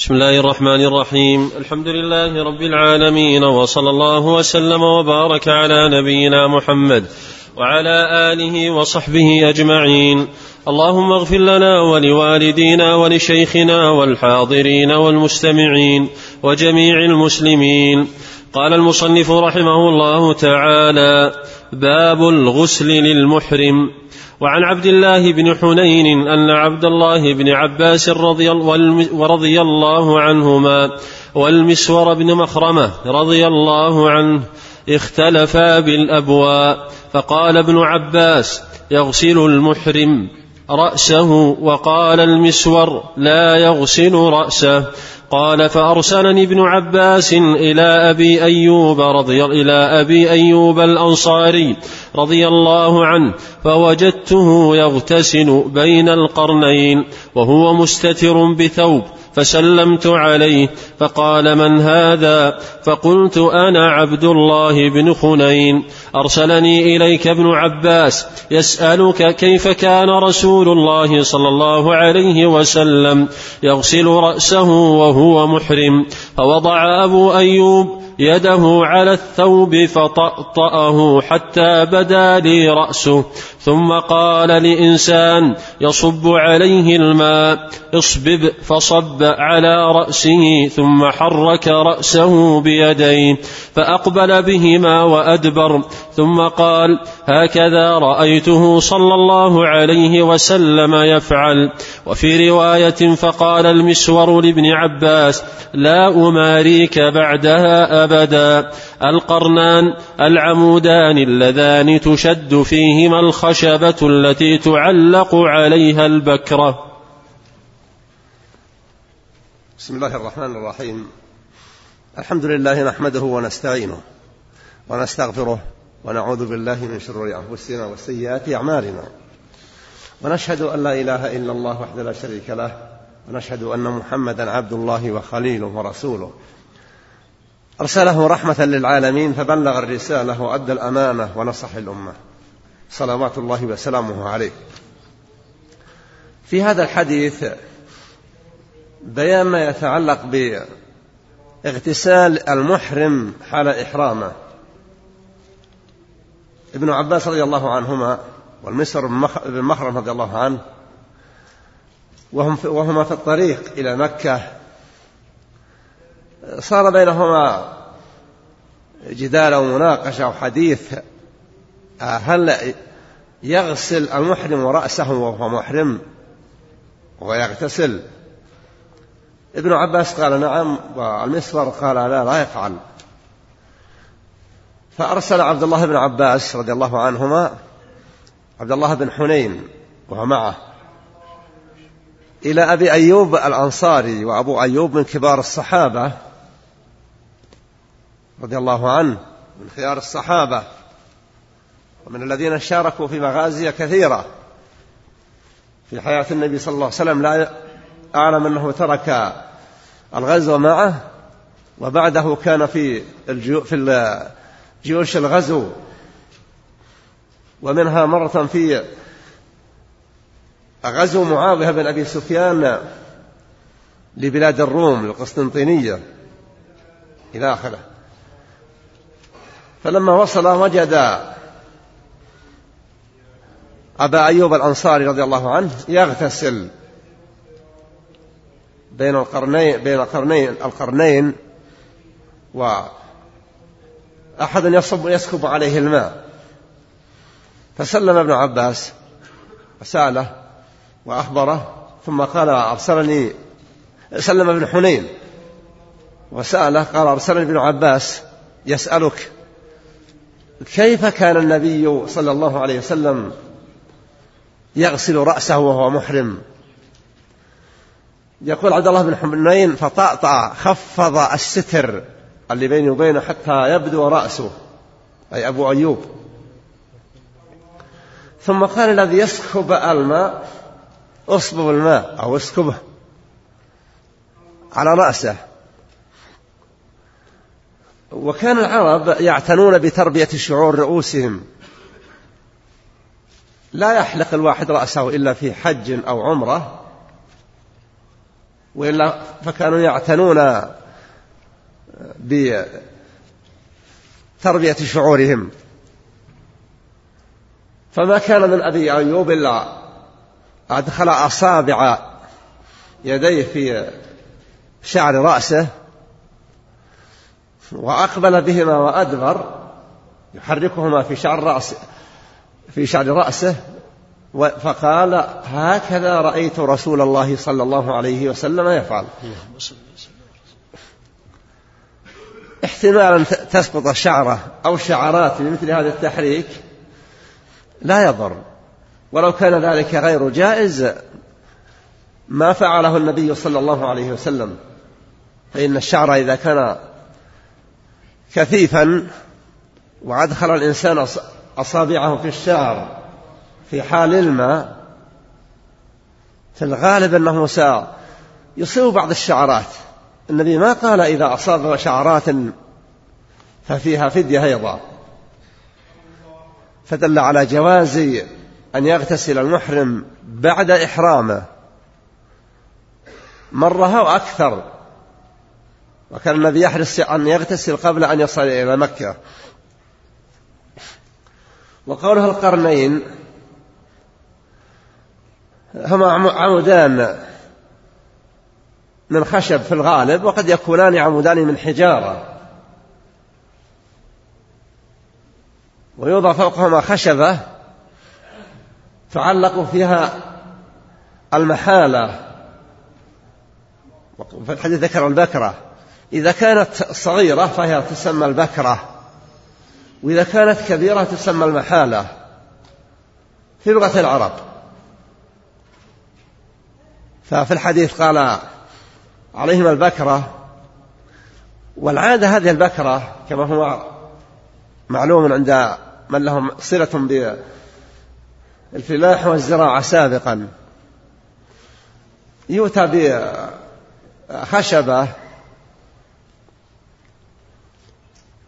بسم الله الرحمن الرحيم الحمد لله رب العالمين وصلى الله وسلم وبارك على نبينا محمد وعلى اله وصحبه اجمعين اللهم اغفر لنا ولوالدينا ولشيخنا والحاضرين والمستمعين وجميع المسلمين قال المصنف رحمه الله تعالى باب الغسل للمحرم وعن عبد الله بن حنين أن عبد الله بن عباس رضي, ورضي الله عنهما والمسور بن مخرمة رضي الله عنه اختلفا بالأبواء فقال ابن عباس يغسل المحرم رأسه وقال المسور لا يغسل رأسه. قال فأرسلني ابن عباس إلى أبي أيوب رضي إلى أبي أيوب الأنصاري رضي الله عنه فوجدته يغتسل بين القرنين وهو مستتر بثوب فسلمت عليه فقال من هذا؟ فقلت أنا عبد الله بن خنين. أرسلني إليك ابن عباس يسألك كيف كان رسول الله صلى الله عليه وسلم يغسل رأسه وهو محرم فوضع أبو أيوب يده على الثوب فطأطأه حتى بدا لي رأسه. ثم قال لإنسان يصب عليه الماء اصبب فصب على رأسه ثم حرك رأسه بيديه فأقبل بهما وأدبر. ثم قال هكذا رأيته صلى الله عليه وسلم يفعل. وفي رواية فقال المسور لابن عباس لا أماريك بعدها أبدا. القرنان العمودان اللذان تشد فيهما الخشبة التي تعلق عليها البكرة. بسم الله الرحمن الرحيم. الحمد لله نحمده ونستعينه ونستغفره ونعوذ بالله من شرور أنفسنا وسيئات أعمالنا. ونشهد أن لا إله إلا الله وحده لا شريك له. ونشهد أن محمدا عبد الله وخليله ورسوله. أرسله رحمة للعالمين فبلغ الرسالة وأدى الأمانة ونصح الأمة. صلوات الله وسلامه عليه. في هذا الحديث بيان ما يتعلق باغتسال المحرم حال إحرامه. ابن عباس رضي الله عنهما والمسر بن مخرم رضي الله عنه وهم وهما في الطريق إلى مكة. صار بينهما جدال ومناقشة وحديث هل يغسل المحرم رأسه وهو محرم؟ ويغتسل ابن عباس قال نعم والمسور قال لا لا يفعل. فأرسل عبد الله بن عباس رضي الله عنهما عبد الله بن حنين وهو معه إلى أبي أيوب الأنصاري وأبو أيوب من كبار الصحابة رضي الله عنه من خيار الصحابة ومن الذين شاركوا في مغازي كثيرة. في حياة النبي صلى الله عليه وسلم لا أعلم أنه ترك الغزو معه وبعده كان في الجيو في جيوش الغزو ومنها مرة في غزو معاوية بن أبي سفيان لبلاد الروم القسطنطينية إلى آخره. فلما وصل وجد أبا أيوب الأنصاري رضي الله عنه يغتسل بين القرنين بين القرنين القرنين وأحد يصب يسكب عليه الماء. فسلم ابن عباس وسأله وأخبره ثم قال أرسلني سلم ابن حنين وسأله قال أرسلني ابن عباس يسألك كيف كان النبي صلى الله عليه وسلم يغسل رأسه وهو محرم؟ يقول عبد الله بن حنين فطأطأ خفض الستر. اللي بيني وبينه حتى يبدو رأسه أي أبو أيوب. ثم قال الذي يسكب الماء أصبب الماء أو اسكبه على رأسه. وكان العرب يعتنون بتربية شعور رؤوسهم. لا يحلق الواحد رأسه إلا في حج أو عمرة وإلا فكانوا يعتنون بتربية شعورهم. فما كان من أبي أيوب إلا أدخل أصابع يديه في شعر رأسه وأقبل بهما وأدبر يحركهما في شعر رأسه في شعر رأسه فقال هكذا رأيت رسول الله صلى الله عليه وسلم يفعل. احتمال أن تسقط شعرة أو شعرات بمثل هذا التحريك لا يضر. ولو كان ذلك غير جائز ما فعله النبي صلى الله عليه وسلم. فإن الشعر إذا كان كثيفا وأدخل الإنسان أصابعه في الشعر في حال الماء في الغالب أنه سيصيب بعض الشعرات. النبي ما قال إذا أصاب شعرات ففيها فدية أيضا. فدل على جواز أن يغتسل المحرم بعد إحرامه. مرة أو أكثر وكان النبي يحرص أن يغتسل قبل أن يصل إلى مكة. وقوله القرنين هما عمودان. من خشب في الغالب وقد يكونان عمودان من حجارة. ويوضع فوقهما خشبة تعلق فيها المحالة. في الحديث ذكر البكرة. إذا كانت صغيرة فهي تسمى البكرة. وإذا كانت كبيرة تسمى المحالة. في لغة العرب. ففي الحديث قال عليهما البكرة والعادة هذه البكرة كما هو معلوم عند من لهم صلة بالفلاح والزراعة سابقا. يؤتى بخشبة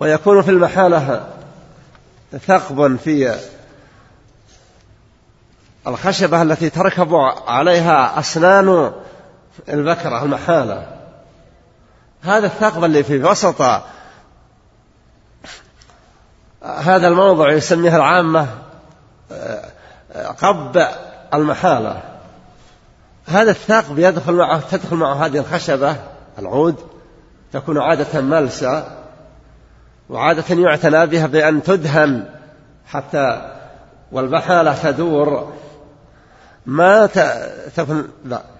ويكون في المحالة ثقب في الخشبة التي تركب عليها أسنان البكرة المحالة. هذا الثقب اللي في وسط هذا الموضع يسميها العامة قب المحالة. هذا الثقب يدخل معه تدخل معه هذه الخشبة العود تكون عادة ملسة وعادة يعتنى بها بأن تدهن حتى والبحالة تدور. ما تكون لا.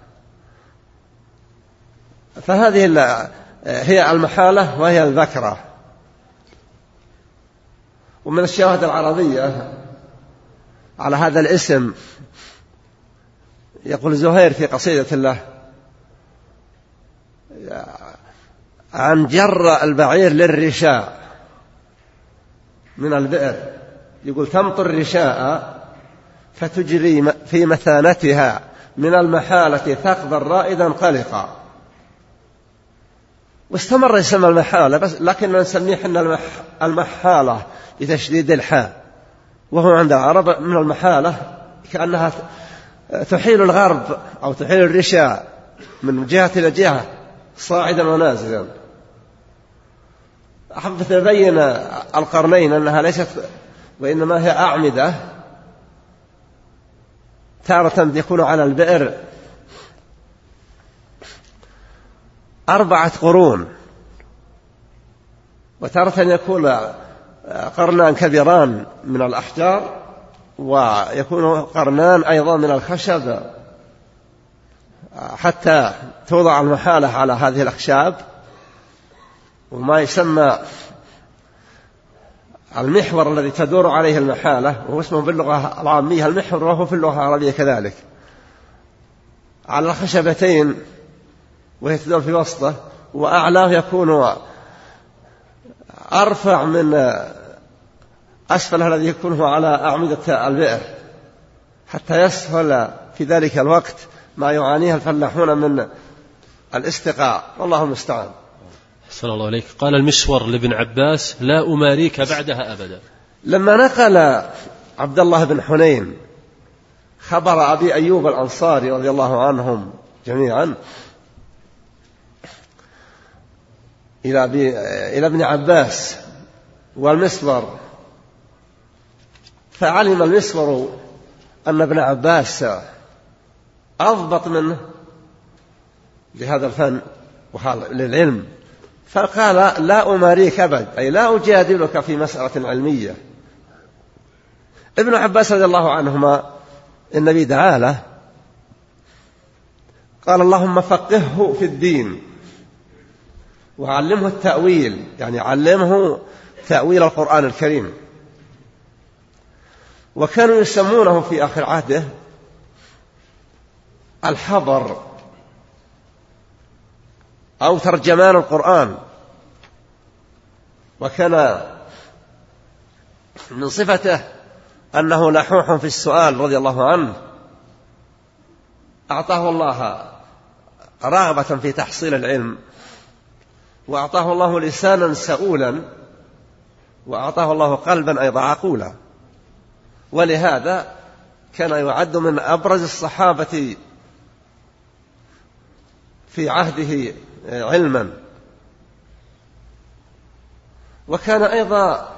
فهذه هي المحالة وهي الذكرة ومن الشواهد العربية على هذا الاسم يقول زهير في قصيدة له عن جر البعير للرشاء من البئر. يقول تمطر الرشاء فتجري في مثانتها من المحالة ثقبا رائدا قلقا. واستمر يسمى المحالة بس لكن نسميه إحنا المحالة بتشديد الحاء. وهو عند العرب من المحالة كأنها تحيل الغرب أو تحيل الرشاء من جهة إلى جهة صاعدا ونازلا. أحبت أبين القرنين أنها ليست وإنما هي أعمدة تارة يكون على البئر أربعة قرون. وتارة يكون قرنان كبيران من الأحجار ويكون قرنان أيضا من الخشب. حتى توضع المحالة على هذه الأخشاب وما يسمى المحور الذي تدور عليه المحالة وهو اسمه باللغة العامية المحور وهو في اللغة العربية كذلك. على الخشبتين وهي تدور في وسطه وأعلاه يكون أرفع من أسفله الذي يكون هو على أعمدة البئر. حتى يسهل في ذلك الوقت ما يعانيه الفلاحون من الاستقاء. والله المستعان. أحسن الله عليك قال المسور لابن عباس لا أماريك بعدها أبدا. لما نقل عبد الله بن حنين خبر أبي أيوب الأنصاري رضي الله عنهم جميعا إلى إلى ابن عباس والمسور. فعلم المسور أن ابن عباس أضبط منه لهذا الفن للعلم. فقال لا أماريك أبد. أي لا أجادلك في مسألة علمية. ابن عباس رضي الله عنهما النبي دعا له قال اللهم فقهه في الدين. وعلمه التأويل يعني علمه تأويل القرآن الكريم. وكانوا يسمونه في آخر عهده الحبر أو ترجمان القرآن. وكان من صفته أنه لحوح في السؤال رضي الله عنه. أعطاه الله رغبة في تحصيل العلم. وأعطاه الله لسانا سؤولا وأعطاه الله قلبا أيضا عقولا. ولهذا كان يعد من أبرز الصحابة في عهده علما. وكان أيضا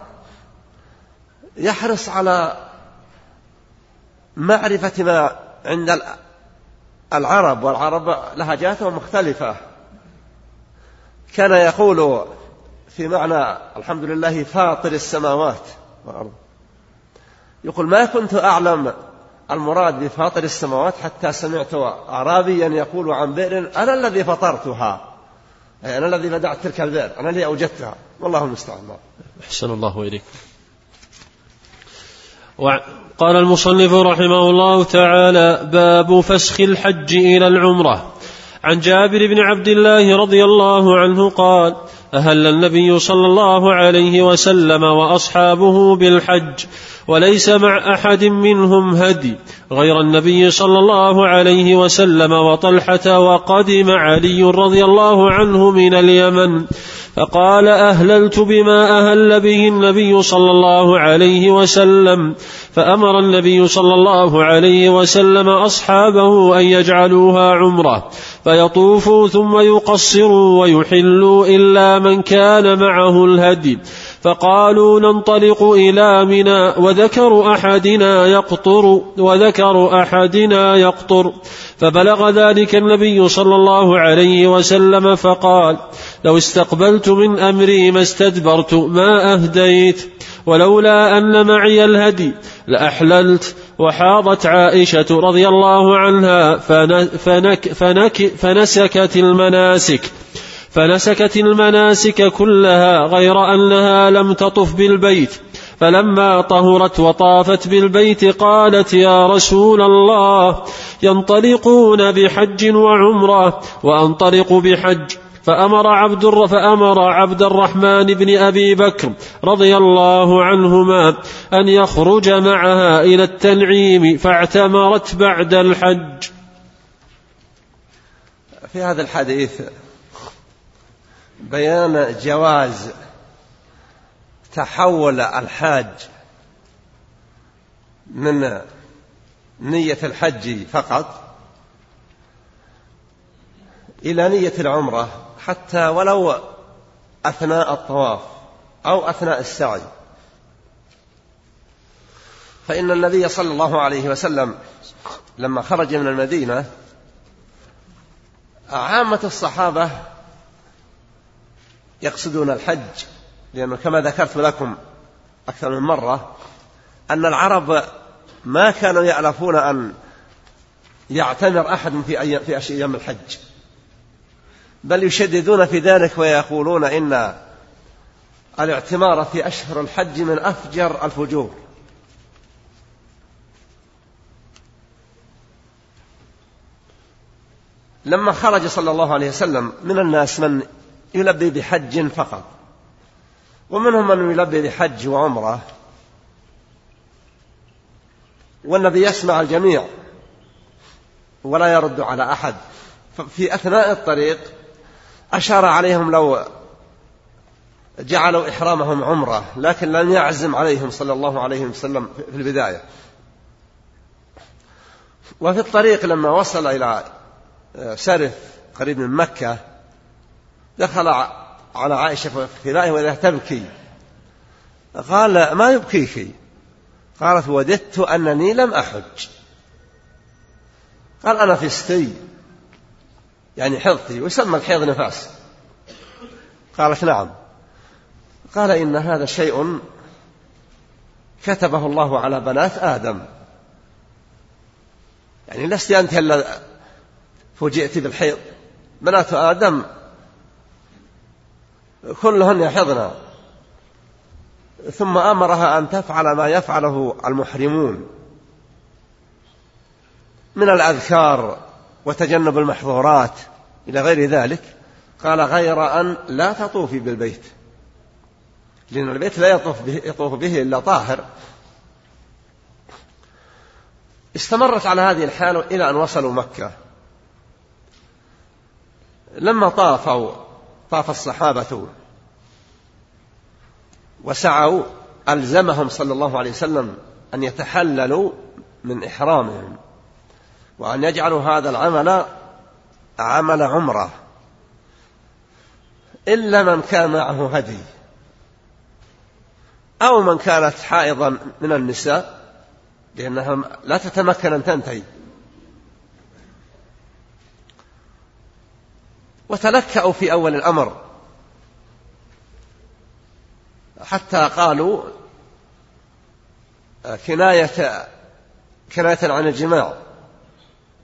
يحرص على معرفة ما عند العرب والعرب لهجاتهم مختلفة. كان يقول في معنى الحمد لله فاطر السماوات والأرض. يقول ما كنت أعلم المراد بفاطر السماوات حتى سمعت أعرابيا يقول عن بئر أنا الذي فطرتها. أي أنا الذي بدعت تلك البئر أنا الذي أوجدتها. والله المستعان. أحسن الله إليك. قال المصنف رحمه الله تعالى باب فسخ الحج إلى العمرة. عن جابر بن عبد الله رضي الله عنه قال أهل النبي صلى الله عليه وسلم وأصحابه بالحج وليس مع أحد منهم هدي غير النبي صلى الله عليه وسلم وطلحة وقدم علي رضي الله عنه من اليمن فقال أهللت بما أهل به النبي صلى الله عليه وسلم فأمر النبي صلى الله عليه وسلم أصحابه أن يجعلوها عمرة فيطوفوا ثم يقصروا ويحلوا إلا من كان معه الهدي. فقالوا ننطلق إلى منى وذكر أحدنا يقطر وذكر أحدنا يقطر. فبلغ ذلك النبي صلى الله عليه وسلم فقال لو استقبلت من أمري ما استدبرت ما أهديت. ولولا أن معي الهدي لأحللت. وحاضت عائشة رضي الله عنها فنك فنك فنسكت المناسك. فنسكت المناسك كلها غير أنها لم تطف بالبيت فلما طهرت وطافت بالبيت قالت يا رسول الله ينطلقون بحج وعمرة وأنطلق بحج فأمر عبد فأمر عبد الرحمن بن أبي بكر رضي الله عنهما أن يخرج معها إلى التنعيم فاعتمرت بعد الحج. في هذا الحديث بيان جواز تحول الحاج من نية الحج فقط إلى نية العمرة حتى ولو أثناء الطواف أو أثناء السعي. فإن النبي صلى الله عليه وسلم لما خرج من المدينة عامة الصحابة يقصدون الحج لأنه كما ذكرت لكم أكثر من مرة أن العرب ما كانوا يألفون أن يعتمر أحد في أيام في أيام الحج. بل يشددون في ذلك ويقولون إن الاعتمار في أشهر الحج من أفجر الفجور. لما خرج صلى الله عليه وسلم من الناس من يلبي بحج فقط. ومنهم من يلبي بحج وعمرة. والنبي يسمع الجميع. ولا يرد على أحد. في أثناء الطريق أشار عليهم لو جعلوا إحرامهم عمرة. لكن لم يعزم عليهم صلى الله عليه وسلم في البداية. وفي الطريق لما وصل إلى سرف قريب من مكة دخل على عائشة في اقتدائه وإذا تبكي قال ما يبكيك قالت وددت أنني لم أحج. قال أنا فستي. يعني حضتي ويسمى الحيض نفاس. قالت نعم. قال إن هذا شيء كتبه الله على بنات آدم. يعني لست أنت إلا فوجئت بالحيض. بنات آدم كلهن يحضن. ثم أمرها أن تفعل ما يفعله المحرمون. من الأذكار وتجنب المحظورات إلى غير ذلك قال غير أن لا تطوفي بالبيت. لأن البيت لا يطوف به, يطوف به إلا طاهر. استمرت على هذه الحال إلى أن وصلوا مكة. لما طافوا طاف الصحابة وسعوا ألزمهم صلى الله عليه وسلم أن يتحللوا من إحرامهم وأن يجعلوا هذا العمل عمل عمرة. إلا من كان معه هدي أو من كانت حائضا من النساء لأنها لا تتمكن أن تنتهي. وتلكأوا في أول الأمر. حتى قالوا كناية كناية عن الجماع.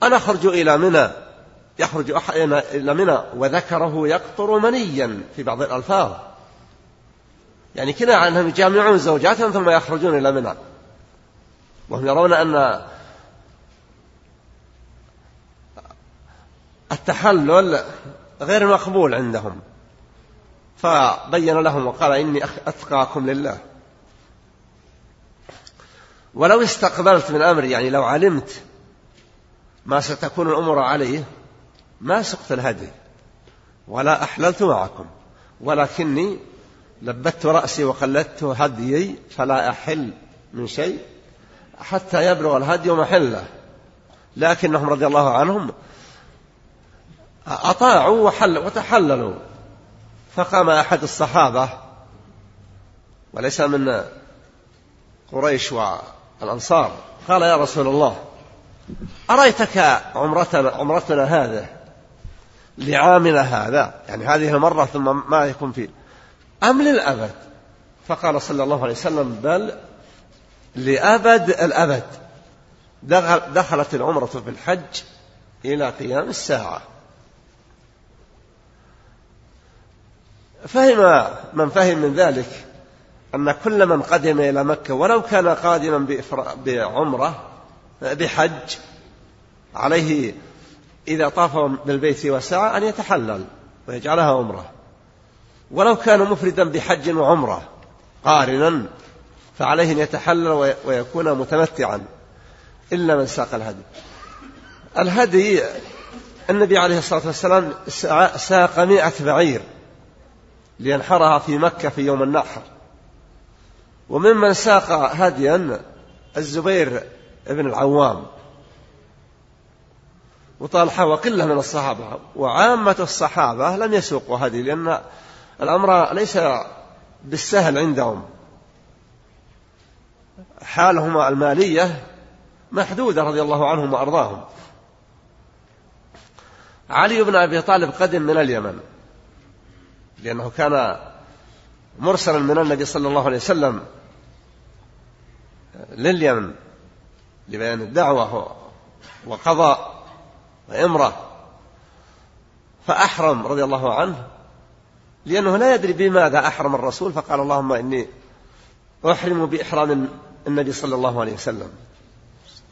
أنا أخرج إلى منى يخرج أحدنا إلى منى وذكره يقطر منيا في بعض الألفاظ. يعني كناية أنهم يجامعون زوجاتهم ثم يخرجون إلى منى. وهم يرون أن التحلل غير مقبول عندهم. فبين لهم وقال إني أتقاكم لله. ولو استقبلت من أمري يعني لو علمت ما ستكون الأمور عليه ما سقت الهدي ولا أحللت معكم. ولكني لبت رأسي وقلدت هديي فلا أحل من شيء حتى يبلغ الهدي محله. لكنهم رضي الله عنهم أطاعوا وحل وتحللوا. فقام أحد الصحابة وليس من قريش والأنصار قال يا رسول الله أريتك عمرتنا, عمرتنا هذا لعامنا هذا. يعني هذه المرة ثم ما يكون فيه أم للأبد؟ فقال صلى الله عليه وسلم بل لأبد الأبد. دخلت العمرة في الحج إلى قيام الساعة. فهم من فهم من ذلك أن كل من قدم إلى مكة ولو كان قادما بعمرة بحج عليه إذا طاف بالبيت وسعى أن يتحلل ويجعلها عمرة. ولو كان مفردا بحج وعمرة قارنا فعليه أن يتحلل ويكون متمتعا إلا من ساق الهدي. الهدي النبي عليه الصلاة والسلام ساق مئة بعير. لينحرها في مكة في يوم النحر. وممن ساق هديا الزبير بن العوام. وطلحة وقلة من الصحابة. وعامة الصحابة لم يسوقوا هدي لأن الأمر ليس بالسهل عندهم. حالهما المالية محدودة رضي الله عنهم وأرضاهم. علي بن أبي طالب قدم من اليمن. لأنه كان مرسلا من النبي صلى الله عليه وسلم لليمن لبيان الدعوة وقضاء وإمرة فأحرم رضي الله عنه لأنه لا يدري بماذا أحرم الرسول فقال اللهم إني أحرم بإحرام النبي صلى الله عليه وسلم.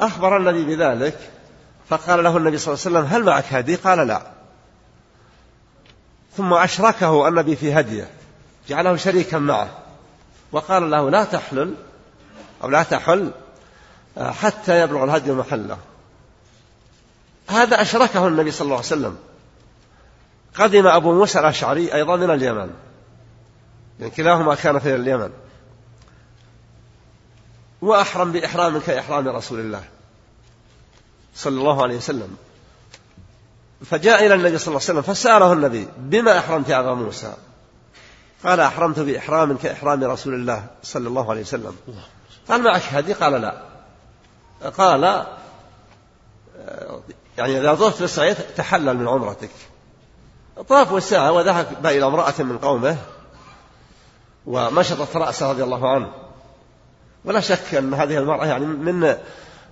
أخبر النبي بذلك فقال له النبي صلى الله عليه وسلم هل معك هدي قال لا. ثم أشركه النبي في هديه جعله شريكا معه. وقال له لا تحلل أو لا تحل حتى يبلغ الهدي محله. هذا أشركه النبي صلى الله عليه وسلم. قدم أبو موسى الأشعري أيضا من اليمن. يعني كلاهما كان في اليمن. وأحرم بإحرام كإحرام رسول الله صلى الله عليه وسلم. فجاء إلى النبي صلى الله عليه وسلم فسأله النبي بما أحرمت يا أبا موسى؟ قال أحرمت بإحرام كإحرام رسول الله صلى الله عليه وسلم. قال معك هدي قال لا. قال يعني إذا طفت بالسعي تحلل من عمرتك. طاف والساعة وذهب إلى امرأة من قومه ومشطت رأسه رضي الله عنه. ولا شك أن هذه المرأة يعني من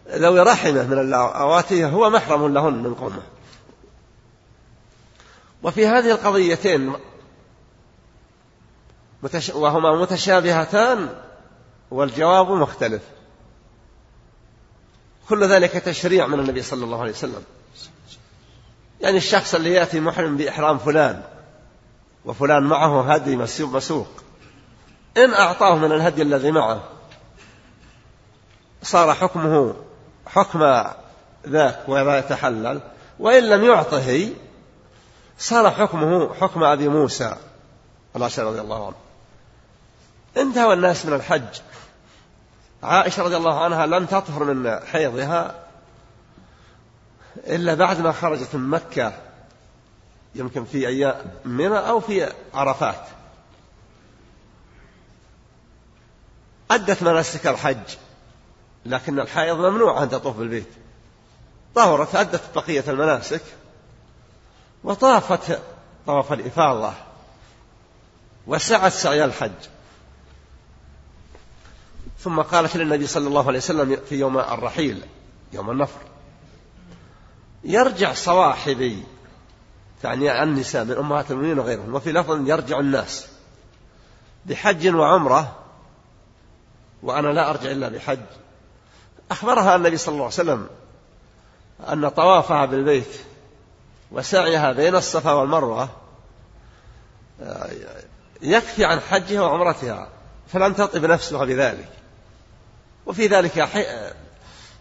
ذوي رحمة من اللواتي هو محرم لهن من قومه. وفي هذه القضيتين وهما متشابهتان والجواب مختلف. كل ذلك تشريع من النبي صلى الله عليه وسلم. يعني الشخص اللي يأتي محرم بإحرام فلان وفلان معه هدي مسوق إن أعطاه من الهدي الذي معه صار حكمه حكم ذاك ولا يتحلل وإن لم يعطه صار حكمه حكم أبي موسى الأشعري رضي الله عنه. انتهى الناس من الحج. عائشة رضي الله عنها لم تطهر من حيضها إلا بعد ما خرجت من مكة يمكن في أيام منى أو في عرفات. أدت مناسك الحج لكن الحائض ممنوع أن تطوف بالبيت. طهرت أدت بقية المناسك. وطافت طواف الإفاضة وسعت سعي الحج. ثم قالت للنبي صلى الله عليه وسلم في يوم الرحيل يوم النفر يرجع صواحبي تعني النساء من أمهات المؤمنين وغيرهم وفي لفظ يرجع الناس بحج وعمرة وأنا لا أرجع إلا بحج. أخبرها النبي صلى الله عليه وسلم أن طوافها بالبيت وسعيها بين الصفا والمروة يكفي عن حجها وعمرتها فلم تطب نفسها بذلك. وفي ذلك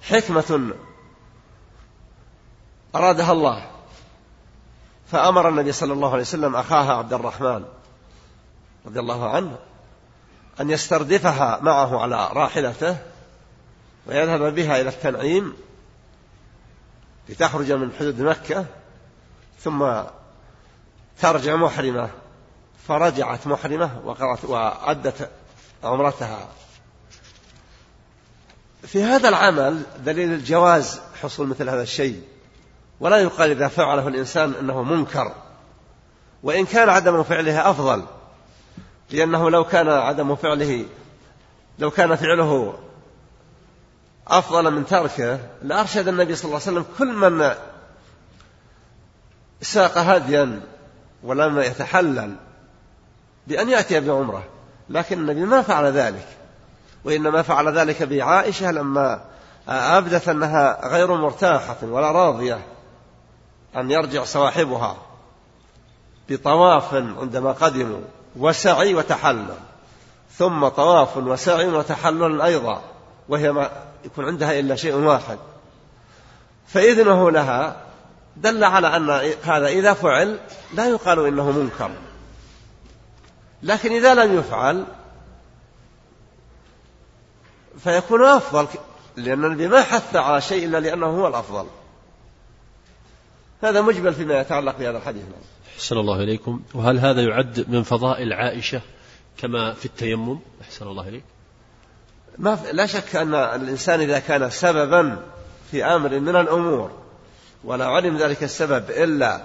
حكمة أرادها الله. فأمر النبي صلى الله عليه وسلم أخاها عبد الرحمن رضي الله عنه أن يستردفها معه على راحلته ويذهب بها إلى التنعيم لتخرج من حدود مكة. ثم ترجع محرمة فرجعت محرمة وقرأت وأدت عمرتها. في هذا العمل دليل الجواز حصول مثل هذا الشيء. ولا يقال إذا فعله الإنسان أنه منكر. وإن كان عدم فعله أفضل لأنه لو كان عدم فعله لو كان فعله أفضل من تركه لأرشد النبي صلى الله عليه وسلم كل من ساق هديا ولم يتحلل بأن يأتي بعمرة لكن النبي ما فعل ذلك وإنما فعل ذلك بعائشة لما أبدت أنها غير مرتاحة ولا راضية أن يرجع صواحبها بطواف عندما قدموا وسعي وتحلل ثم طواف وسعي وتحلل أيضا وهي ما يكون عندها إلا شيء واحد. فإذنه لها دل على أن هذا إذا فعل لا يقال إنه منكر. لكن إذا لم يفعل فيكون أفضل لأن النبي ما حث على شيء إلا لأنه هو الأفضل. هذا مجمل فيما يتعلق بهذا الحديث. أحسن الله إليكم. وهل هذا يعد من فضائل عائشة كما في التيمم؟ أحسن الله إليك. ما لا شك أن الإنسان إذا كان سببا في أمر من الأمور ولا علم ذلك السبب إلا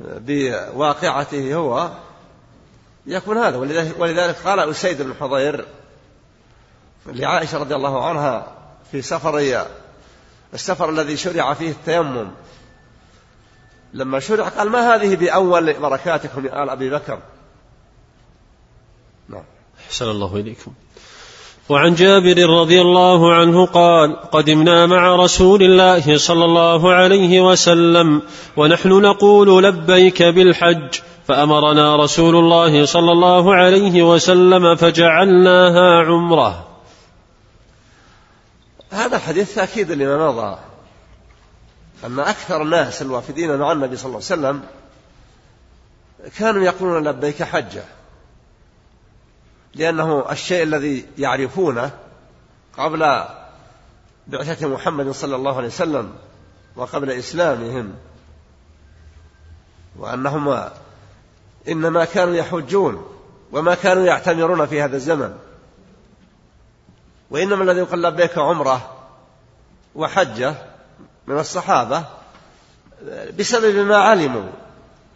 بواقعته هو يكون هذا. ولذلك قال أسيد بن حضير لعائشة رضي الله عنها في سفر السفر الذي شرع فيه التيمم. لما شرع قال ما هذه بأول بركاتكم يا آل أبي بكر؟ نعم. أحسن الله إليكم. وعن جابر رضي الله عنه قال قدمنا مع رسول الله صلى الله عليه وسلم ونحن نقول لبيك بالحج فأمرنا رسول الله صلى الله عليه وسلم فجعلناها عمرة. هذا الحديث تأكيد لما مضى. أن أكثر الناس الوافدين مع النبي صلى الله عليه وسلم كانوا يقولون لبيك حجة. لأنه الشيء الذي يعرفونه قبل بعثة محمد صلى الله عليه وسلم وقبل إسلامهم وأنهم إنما كانوا يحجون وما كانوا يعتمرون في هذا الزمن. وإنما الذي يقول لبيك عمرة وحجة من الصحابة بسبب ما علموا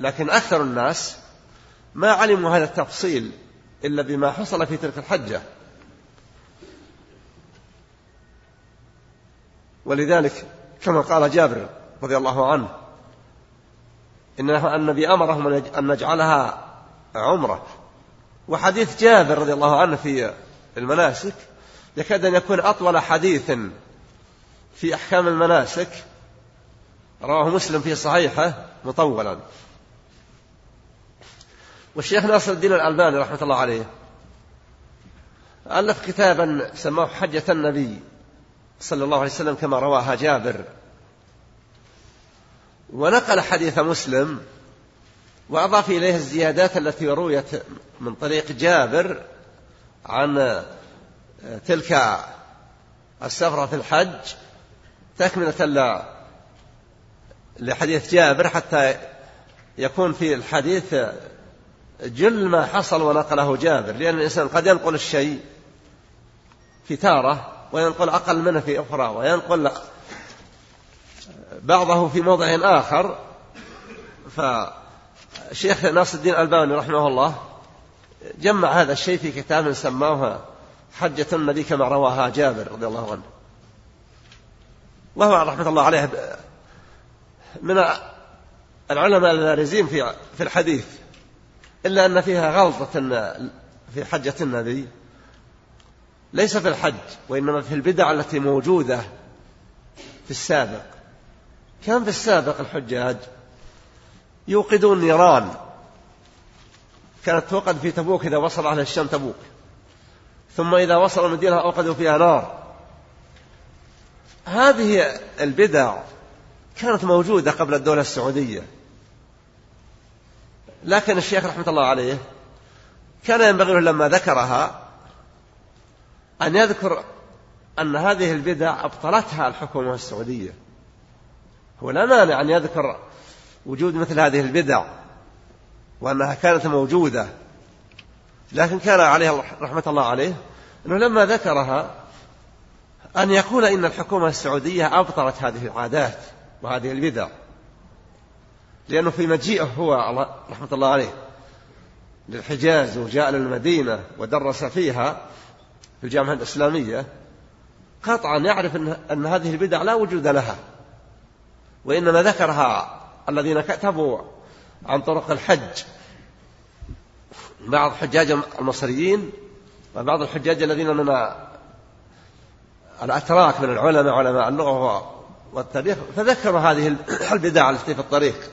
لكن أكثر الناس ما علموا هذا التفصيل. إلا بما حصل في تلك الحجة. ولذلك كما قال جابر رضي الله عنه إن النبي أمرهم أن نجعلها عمرة. وحديث جابر رضي الله عنه في المناسك يكاد أن يكون أطول حديث في أحكام المناسك. رواه مسلم في صحيحه مطولا. والشيخ ناصر الدين الألباني رحمة الله عليه ألف كتابا سماه حجة النبي صلى الله عليه وسلم كما رواها جابر. ونقل حديث مسلم وأضاف إليه الزيادات التي رويت من طريق جابر عن تلك السفرة في الحج تكملة لحديث جابر حتى يكون في الحديث جل ما حصل ونقله جابر لأن الإنسان قد ينقل الشيء في تارة وينقل أقل منه في أخرى وينقل بعضه في موضع آخر. فشيخ ناصر الدين الألباني رحمه الله جمع هذا الشيء في كتاب سماه حجة النبي كما رواها جابر رضي الله عنه. وهو رحمة الله عليه من العلماء البارزين في في الحديث. إلا أن فيها غلطة في حجة النبي. ليس في الحج وإنما في البدع التي موجودة في السابق. كان في السابق الحجاج يوقدون نيران. كانت توقد في تبوك إذا وصل أهل الشام تبوك. ثم إذا وصل المدينة أوقدوا فيها نار. هذه البدع كانت موجودة قبل الدولة السعودية. لكن الشيخ رحمة الله عليه كان ينبغي له لما ذكرها أن يذكر أن هذه البدع أبطلتها الحكومة السعودية. هو لا مانع أن يذكر وجود مثل هذه البدع وأنها كانت موجودة لكن كان عليه رحمة الله عليه أنه لما ذكرها أن يقول إن الحكومة السعودية أبطلت هذه العادات وهذه البدع. لأنه في مجيئه هو رحمة الله عليه. للحجاز وجاء للمدينة ودرس فيها في الجامعة الإسلامية. قطعا يعرف أن, أن هذه البدع لا وجود لها. وإنما ذكرها الذين كتبوا عن طرق الحج. بعض حجاج المصريين وبعض الحجاج الذين من الأتراك من العلماء علماء اللغة والتاريخ فذكروا هذه البدع التي في الطريق.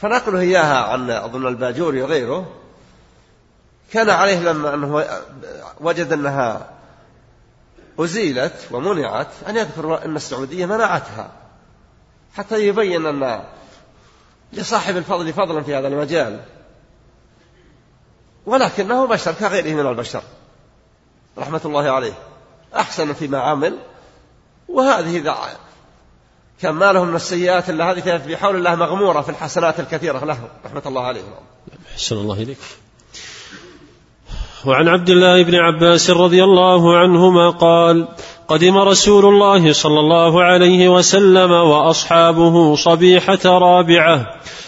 فنقله إياها عن أظن الباجوري وغيره. كان عليه لما أنه وجد أنها أزيلت ومنعت أن يذكر أن السعودية منعتها حتى يبين أن لصاحب الفضل فضلا في هذا المجال. ولكنه بشر كغيره من البشر رحمة الله عليه. أحسن فيما عمل وهذه ذا كان ما له من السيئات إلا هذه في حول الله مغمورة في الحسنات الكثيرة له رحمة الله عليه. أحسن الله إليك. وعن عبد الله بن عباس رضي الله عنهما قال قدم رسول الله صلى الله عليه وسلم وأصحابه صبيحة رابعة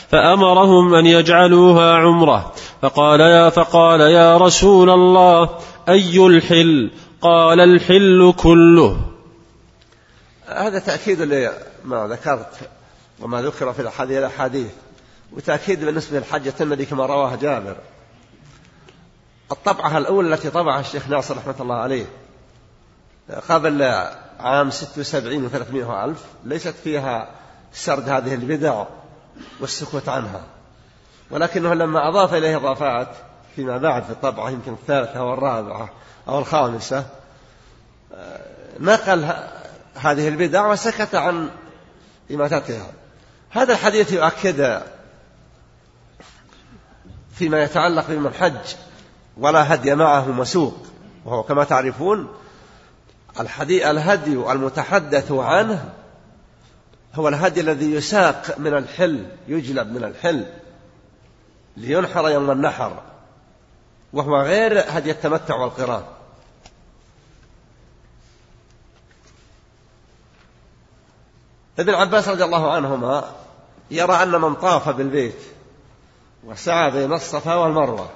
فأمرهم أن يجعلوها عمرة. فقال يا فقال يا رسول الله أي الحل؟ قال الحل كله. هذا تأكيد لما ذكرت وما ذكر في هذه الأحاديث. وتأكيد بالنسبة للحجه النبي كما رواه جابر. الطبعة الأولى التي طبعها الشيخ ناصر رحمة الله عليه. قبل عام 76 و300 ألف ليست فيها سرد هذه البدع والسكوت عنها. ولكنه لما أضاف إليه إضافات فيما بعد في الطبعة يمكن الثالثة أو الرابعة أو الخامسة نقل هذه البدع وسكت عن إماتتها هذا الحديث يؤكد فيما يتعلق بمن حج ولا هدي معه مسوق وهو كما تعرفون الهدي المتحدث عنه هو الهدي الذي يساق من الحل يجلب من الحل لينحر يوم النحر وهو غير هدي التمتع والقران ابن عباس رضي الله عنهما يرى أن من طاف بالبيت وسعى بين الصفا والمروة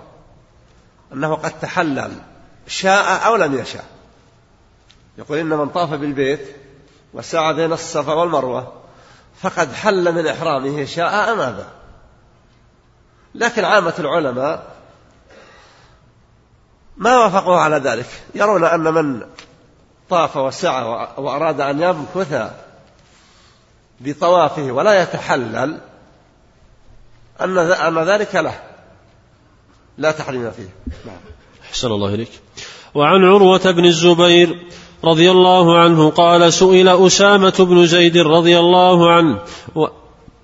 أنه قد تحلل شاء أو لم يشاء يقول إن من طاف بالبيت وسعى بين الصفا والمروة فقد حل من إحرامه شاء أم أبى. لكن عامة العلماء ما وافقوا على ذلك. يرون أن من طاف وسعى وأراد أن يمكث بطوافه ولا يتحلل أن أن ذلك له لا تحريم فيه. نعم. أحسن الله إليك. وعن عروة بن الزبير رضي الله عنه قال سئل أسامة بن زيد رضي الله عنه و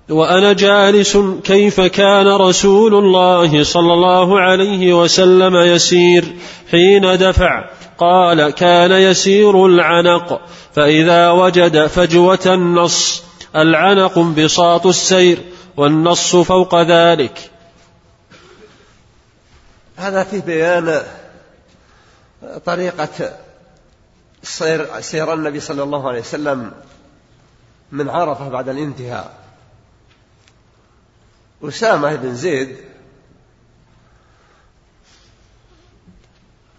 وأنا جالس كيف كان رسول الله صلى الله عليه وسلم يسير حين دفع؟ قال كان يسير العنق فإذا وجد فجوة النص. العنق انبساط السير والنص فوق ذلك. هذا فيه بيان طريقة سير, سير النبي صلى الله عليه وسلم من عرفة بعد الانتهاء. أسامة بن زيد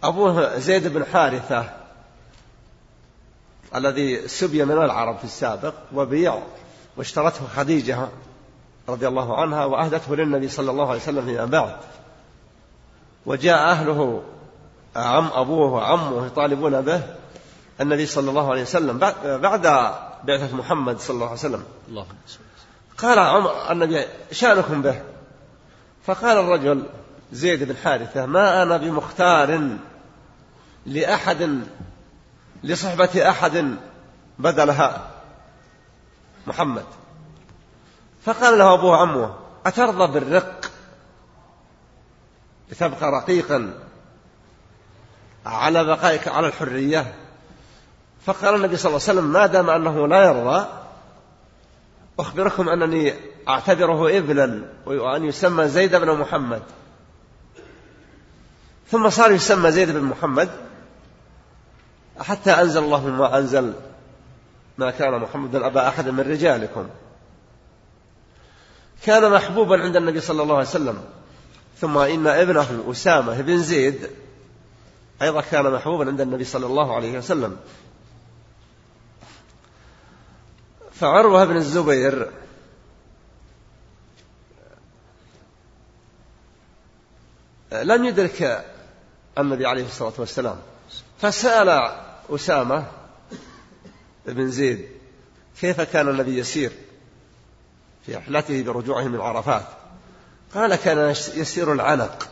أبوه زيد بن حارثة الذي سبي من العرب في السابق وبيع واشترته خديجة رضي الله عنها وأهدته للنبي صلى الله عليه وسلم فيما بعد. وجاء أهله عم أبوه وعمه يطالبون به النبي صلى الله عليه وسلم بعد بعثة محمد صلى الله عليه وسلم. الله قال عمر النبي شأنكم به؟ فقال الرجل زيد بن حارثة ما أنا بمختار لأحد لصحبة أحد بدلها. محمد. فقال له أبوه عمه أترضى بالرق؟ لتبقى رقيقا على بقائك على الحرية. فقال النبي صلى الله عليه وسلم ما دام أنه لا يرضى أخبركم أنني أعتبره ابنا وأن يسمى زيد بن محمد. ثم صار يسمى زيد بن محمد حتى أنزل الله ما أنزل. ما كان محمد أبا أحد من رجالكم. كان محبوبا عند النبي صلى الله عليه وسلم. ثم إن ابنه أسامة بن زيد أيضا كان محبوبا عند النبي صلى الله عليه وسلم. فعروة بن الزبير لم يدرك النبي عليه الصلاة والسلام. فسأل أسامة بن زيد. كيف كان النبي يسير في رحلته برجوعه من عرفات؟ قال كان يسير العنق.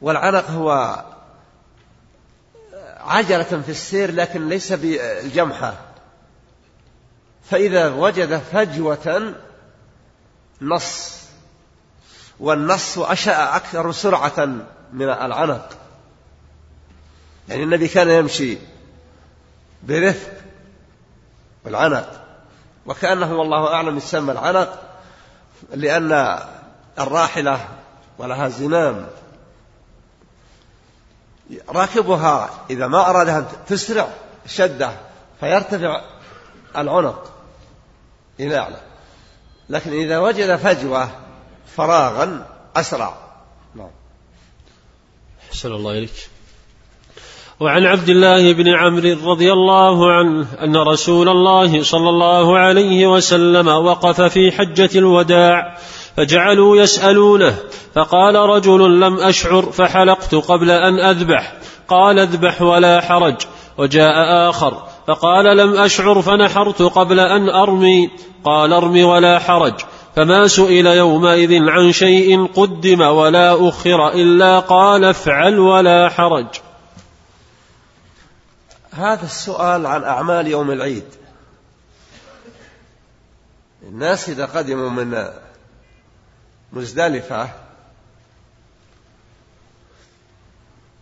والعنق هو عجلة في السير لكن ليس بالجمحة. فإذا وجد فجوة نص والنص أشأ أكثر سرعة من العنق. يعني النبي كان يمشي برفق والعنق وكأنه والله أعلم يسمى العنق لأن الراحلة ولها زمام. راكبها إذا ما أراد أن تسرع شدة فيرتفع العنق إلى أعلى. لكن إذا وجد فجوة فراغا أسرع. نعم. أحسن الله إليك. وعن عبد الله بن عمرو رضي الله عنه أن رسول الله صلى الله عليه وسلم وقف في حجة الوداع فجعلوا يسألونه فقال رجل لم أشعر فحلقت قبل أن أذبح قال اذبح ولا حرج وجاء آخر فقال لم أشعر فنحرت قبل أن أرمي قال ارم ولا حرج فما سئل يومئذ عن شيء قدم ولا أخر إلا قال افعل ولا حرج. هذا السؤال عن أعمال يوم العيد. الناس إذا قدموا من مزدلفة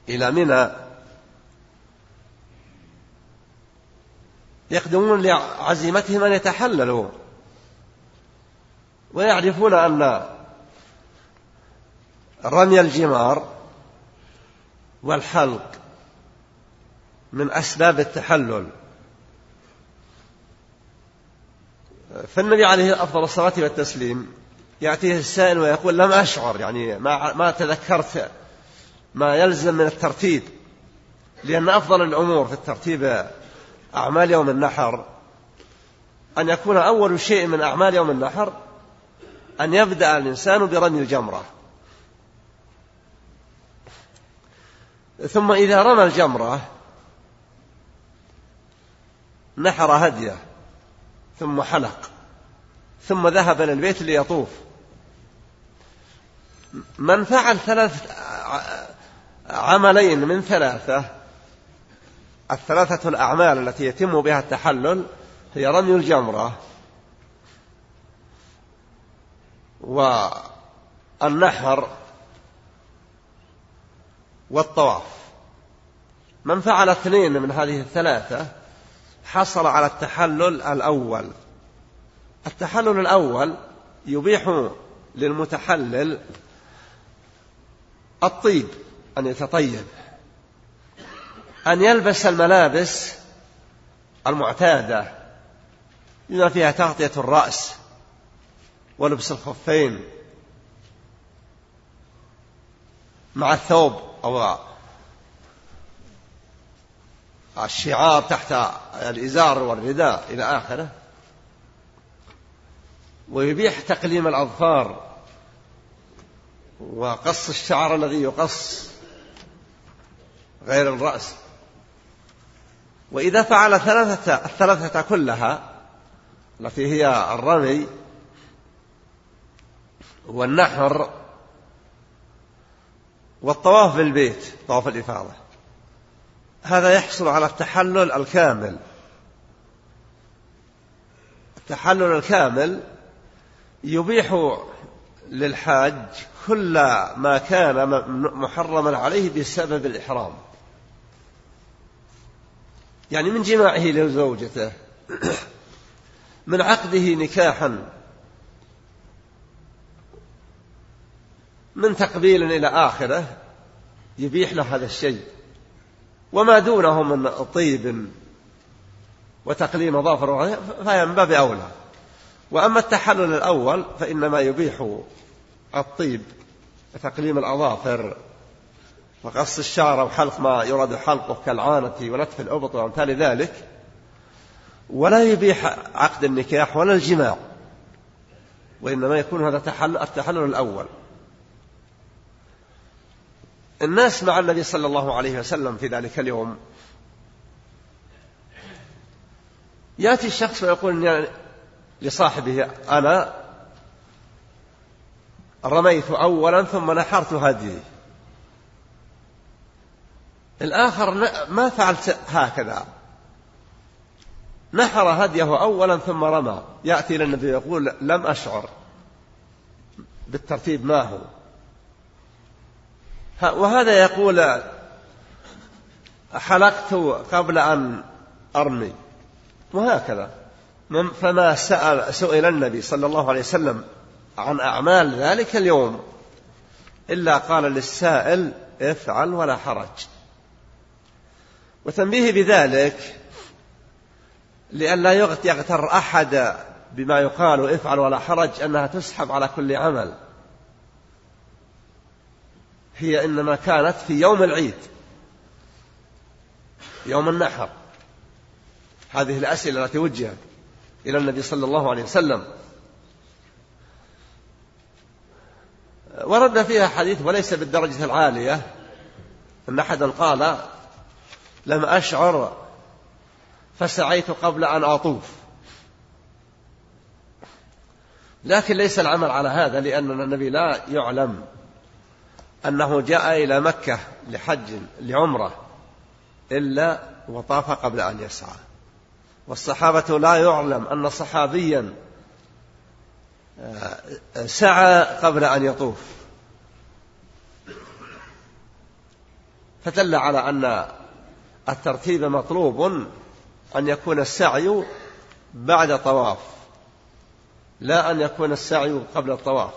إلى منى يقدمون لعزيمتهم أن يتحللوا ويعرفون أن رمي الجمار والحلق من أسباب التحلل. فالنبي عليه أفضل الصلاة والتسليم يأتيه السائل ويقول لم أشعر يعني ما ما تذكرت ما يلزم من الترتيب لأن أفضل الأمور في الترتيب أعمال يوم النحر. أن يكون أول شيء من أعمال يوم النحر أن يبدأ الإنسان برمي الجمرة. ثم إذا رمى الجمرة نحر هديه ثم حلق ثم ذهب إلى البيت ليطوف. من فعل ثلاث عملين من ثلاثة الثلاثة الأعمال التي يتم بها التحلل هي رمي الجمرة والنحر والطواف. من فعل اثنين من هذه الثلاثة حصل على التحلل الأول. التحلل الأول يبيح للمتحلل الطيب أن يتطيب أن يلبس الملابس المعتادة. بما فيها تغطية الرأس ولبس الخفين مع الثوب أو الشعار تحت الإزار والرداء إلى آخره. ويبيح تقليم الأظفار. وقص الشعر الذي يقص غير الرأس. وإذا فعل ثلاثة الثلاثة كلها التي هي الرمي والنحر والطواف بالبيت طواف الإفاضة. هذا يحصل على التحلل الكامل. التحلل الكامل يبيح للحاج كل ما كان محرما عليه بسبب الإحرام. يعني من جماعة لزوجته من عقده نكاحا من تقبيل إلى آخرة يبيح له هذا الشيء. وما دونه من طيب وتقليم ظافر فهي من باب أولى. وأما التحلل الأول فإنما يبيح الطيب وتقليم الأظافر وقص الشعر وحلق ما يراد حلقه كالعانة ونتف الأبط وأمثال ذلك. ولا يبيح عقد النكاح ولا الجماع وإنما يكون هذا تحلل التحلل الأول. الناس مع النبي صلى الله عليه وسلم في ذلك اليوم. يأتي الشخص ويقول لصاحبه أنا رميت أولا ثم نحرت هدي الآخر ما فعلت هكذا. نحر هديه أولا ثم رمى. يأتي إلى النبي يقول لم أشعر. بالترتيب ما هو؟ وهذا يقول حلقت قبل أن أرمي وهكذا. فما سأل سئل النبي صلى الله عليه وسلم عن أعمال ذلك اليوم إلا قال للسائل افعل ولا حرج. وتنبيه بذلك لئلا يغتر أحد بما يقال افعل ولا حرج أنها تسحب على كل عمل. هي إنما كانت في يوم العيد. يوم النحر. هذه الأسئلة التي وجهت إلى النبي صلى الله عليه وسلم. ورد فيها حديث وليس بالدرجة العالية. أن أحدا قال لم أشعر فسعيت قبل أن أطوف. لكن ليس العمل على هذا لأن النبي لا يعلم. أنه جاء إلى مكة لحج لعمرة إلا وطاف قبل أن يسعى. والصحابة لا يعلم أن صحابيا آه، سعى قبل أن يطوف. فدل على أن الترتيب مطلوب أن يكون السعي بعد طواف لا أن يكون السعي قبل الطواف.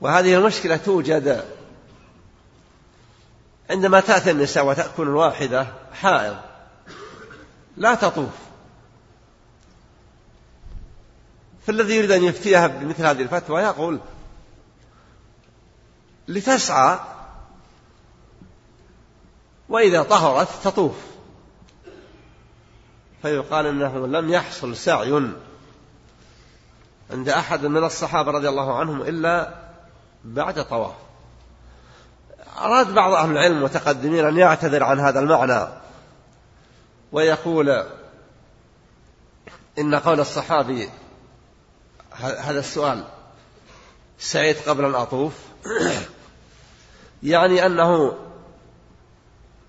وهذه المشكلة توجد عندما تأتي النساء وتأكل الواحدة حائض لا تطوف. فالذي يريد أن يفتيها بمثل هذه الفتوى يقول لتسعى وإذا طهرت تطوف. فيقال إنه لم يحصل سعي عند أحد من الصحابة رضي الله عنهم إلا بعد طواف. أراد بعض أهل العلم المتقدمين أن يعتذر عن هذا المعنى ويقول إن قول الصحابي هذا السؤال سعيت قبل أن أطوف. يعني أنه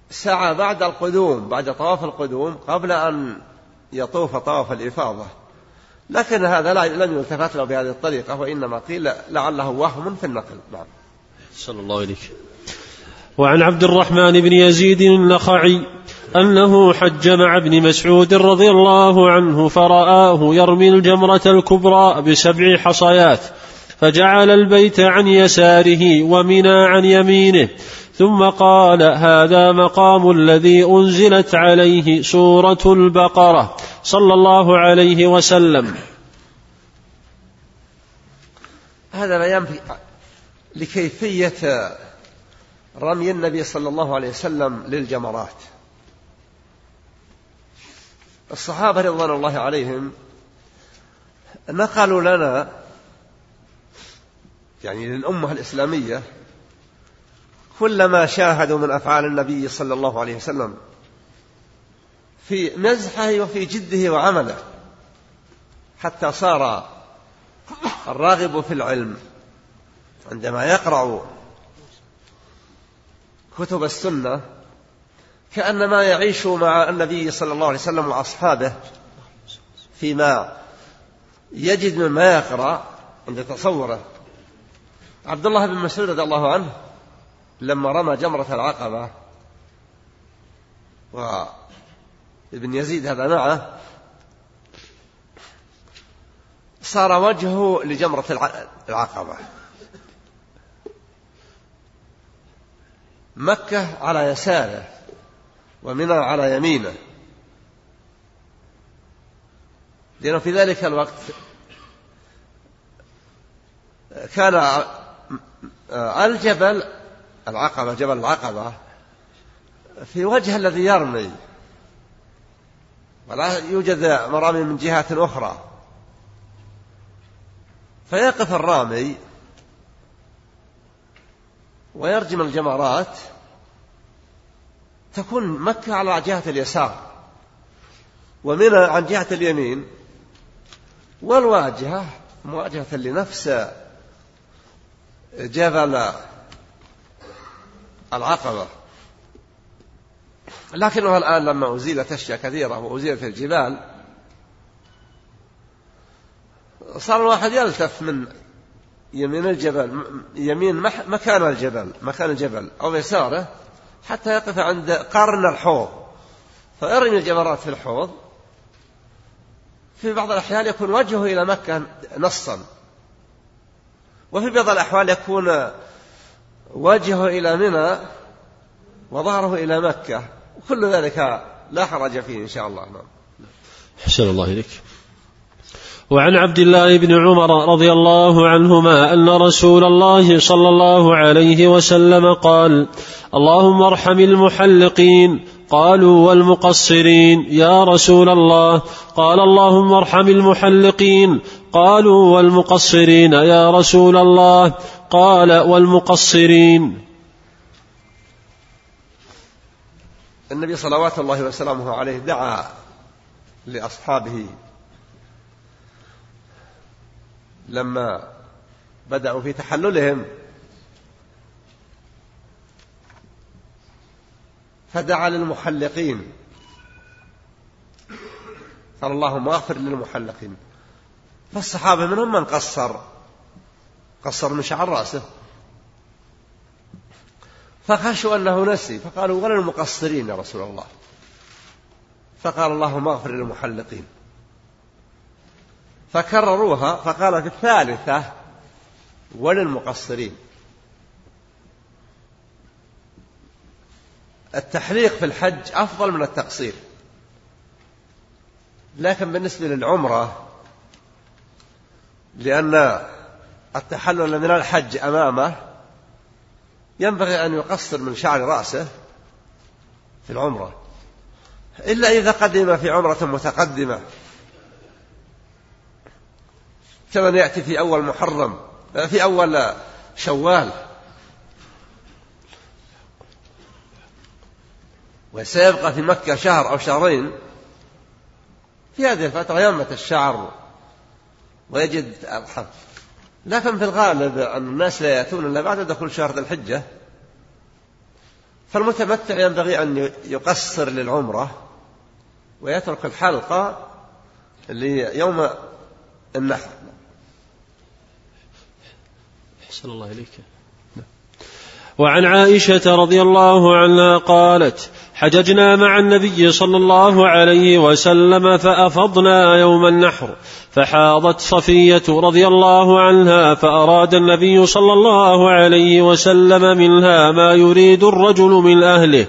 سعى بعد القدوم بعد طواف القدوم قبل أن يطوف طواف الإفاضة. لكن هذا لم يلتفت له بهذه الطريقة وإنما قيل لعله وهم في النقل. نعم. صلى الله عليك وعن عبد الرحمن بن يزيد النخعي أنه حج مع ابن مسعود رضي الله عنه فرآه يرمي الجمرة الكبرى بسبع حصيات فجعل البيت عن يساره ومنى عن يمينه ثم قال هذا مقام الذي أنزلت عليه سورة البقرة صلى الله عليه وسلم. هذا بيان لكيفية رمي النبي صلى الله عليه وسلم للجمرات. الصحابة رضوان الله عليهم نقلوا لنا يعني للأمة الإسلامية كل ما شاهدوا من أفعال النبي صلى الله عليه وسلم في مزحه وفي جده وعمله حتى صار الراغب في العلم. عندما يقرأ كتب السنة كأنما يعيش مع النبي صلى الله عليه وسلم وأصحابه فيما يجد مما يقرأ عند تصوره. عبد الله بن مسعود رضي الله عنه لما رمى جمرة العقبة وابن يزيد هذا معه صار وجهه لجمرة العقبة. مكة على يساره ومنى على يمينه. لأنه في ذلك الوقت كان الجبل العقبة جبل العقبة في وجه الذي يرمي ولا يوجد مرامي من جهات أخرى. فيقف الرامي ويرجم الجمرات تكون مكة على جهة اليسار ومنى عن جهة اليمين والواجهة مواجهة لنفس جبل العقبة. لكنه الآن لما أزيلت أشياء كثيرة وأزيلت الجبال صار الواحد يلتف من يمين الجبل يمين مكان الجبل مكان الجبل أو يساره حتى يقف عند قرن الحوض. فيرمي الجمرات في الحوض. في بعض الأحيان يكون وجهه إلى مكة نصا. وفي بعض الأحوال يكون وجهه إلى منى وظهره إلى مكة. وكل ذلك لا حرج فيه إن شاء الله. نعم. حسن الله إليك. وعن عبد الله بن عمر رضي الله عنهما أن رسول الله صلى الله عليه وسلم قال اللهم ارحم المحلقين قالوا والمقصرين يا رسول الله. قال اللهم ارحم المحلقين قالوا والمقصرين يا رسول الله. قال والمقصرين. النبي صلوات الله وسلامه عليه دعا لأصحابه لما بدأوا في تحللهم. فدعا للمحلقين. قال اللهم اغفر للمحلقين. فالصحابة منهم من قصر. قصر من شعر رأسه. فخشوا أنه نسي. فقالوا ولا المقصرين يا رسول الله. فقال اللهم اغفر للمحلقين. فكرروها فقال في الثالثة وللمقصرين. التحليق في الحج أفضل من التقصير. لكن بالنسبة للعمرة لأن التحلل من الحج أمامه ينبغي أن يقصر من شعر رأسه في العمرة. إلا إذا قدم في عمرة متقدمة. كمن يأتي في أول محرم في أول شوال. وسيبقى في مكة شهر أو شهرين. في هذه الفترة ينبت الشعر. ويجد الحظ لكن في الغالب أن الناس لا يأتون إلا بعد دخول شهر ذي الحجة. فالمتمتع ينبغي أن يقصر للعمرة ويترك الحلقة ليوم النحر. أحسن الله إليك. وعن عائشة رضي الله عنها قالت حججنا مع النبي صلى الله عليه وسلم فأفضنا يوم النحر فحاضت صفية رضي الله عنها فأراد النبي صلى الله عليه وسلم منها ما يريد الرجل من أهله.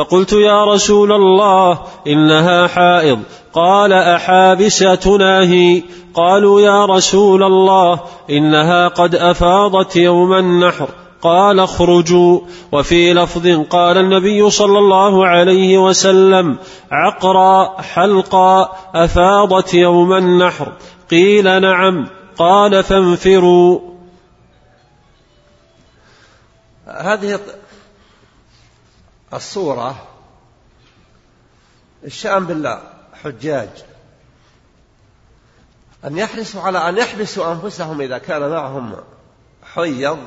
فقلت يا رسول الله إنها حائض. قال أحابس تناهي قالوا يا رسول الله إنها قد أفاضت يوم النحر. قال اخرجوا. وفي لفظ قال النبي صلى الله عليه وسلم عقرا حلقا أفاضت يوم النحر. قيل نعم. قال فانفروا. هذه الصورة الشأن بالله حجاج. أن يحرصوا على أن يحبسوا أنفسهم إذا كان معهم حيض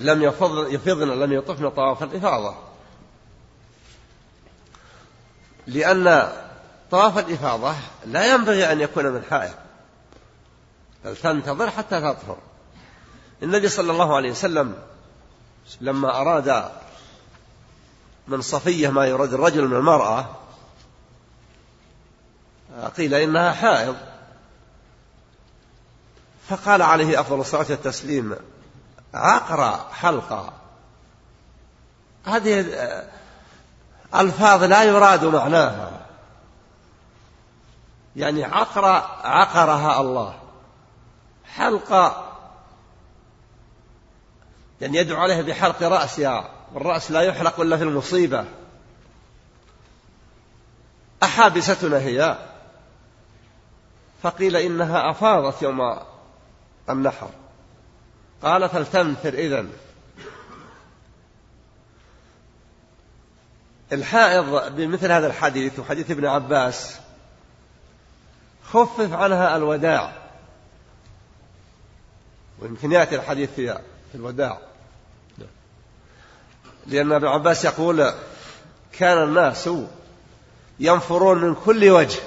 لم يفضن لم يطفن طواف الإفاضة. لأن طواف الإفاضة لا ينبغي أن يكون من حائط بل تنتظر حتى تطهر. النبي صلى الله عليه وسلم لما أراد من صفية ما يراد الرجل من المرأة قيل إنها حائض. فقال عليه أفضل الصلاة والتسليم عقرة حلقة. هذه ألفاظ لا يراد معناها. يعني عقرة عقرها الله. حلقة يعني يدعو عليها بحلق رأسها. والرأس لا يحلق إلا في المصيبة. أحابستنا هي. فقيل إنها أفاضت يوم النحر. قال فلتنفر إذن. الحائض بمثل هذا الحديث وحديث ابن عباس خفف عنها الوداع. ويمكن يأتي الحديث في الوداع. لأن ابن عباس يقول كان الناس ينفرون من كل وجه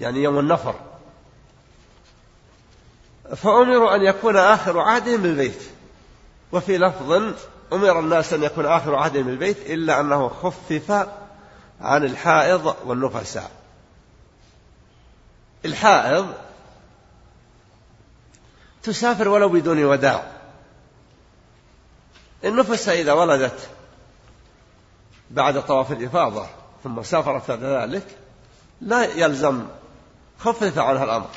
يعني يوم النفر. فأمروا أن يكون آخر عهدهم بالبيت. وفي لفظ أمر الناس أن يكون آخر عهدهم بالبيت إلا أنه خفف عن الحائض والنفساء. الحائض تسافر ولو بدون وداع. النفساء إذا ولدت بعد طواف الإفاضة ثم سافرت بعد ذلك لا يلزم خفف عنها الأمر.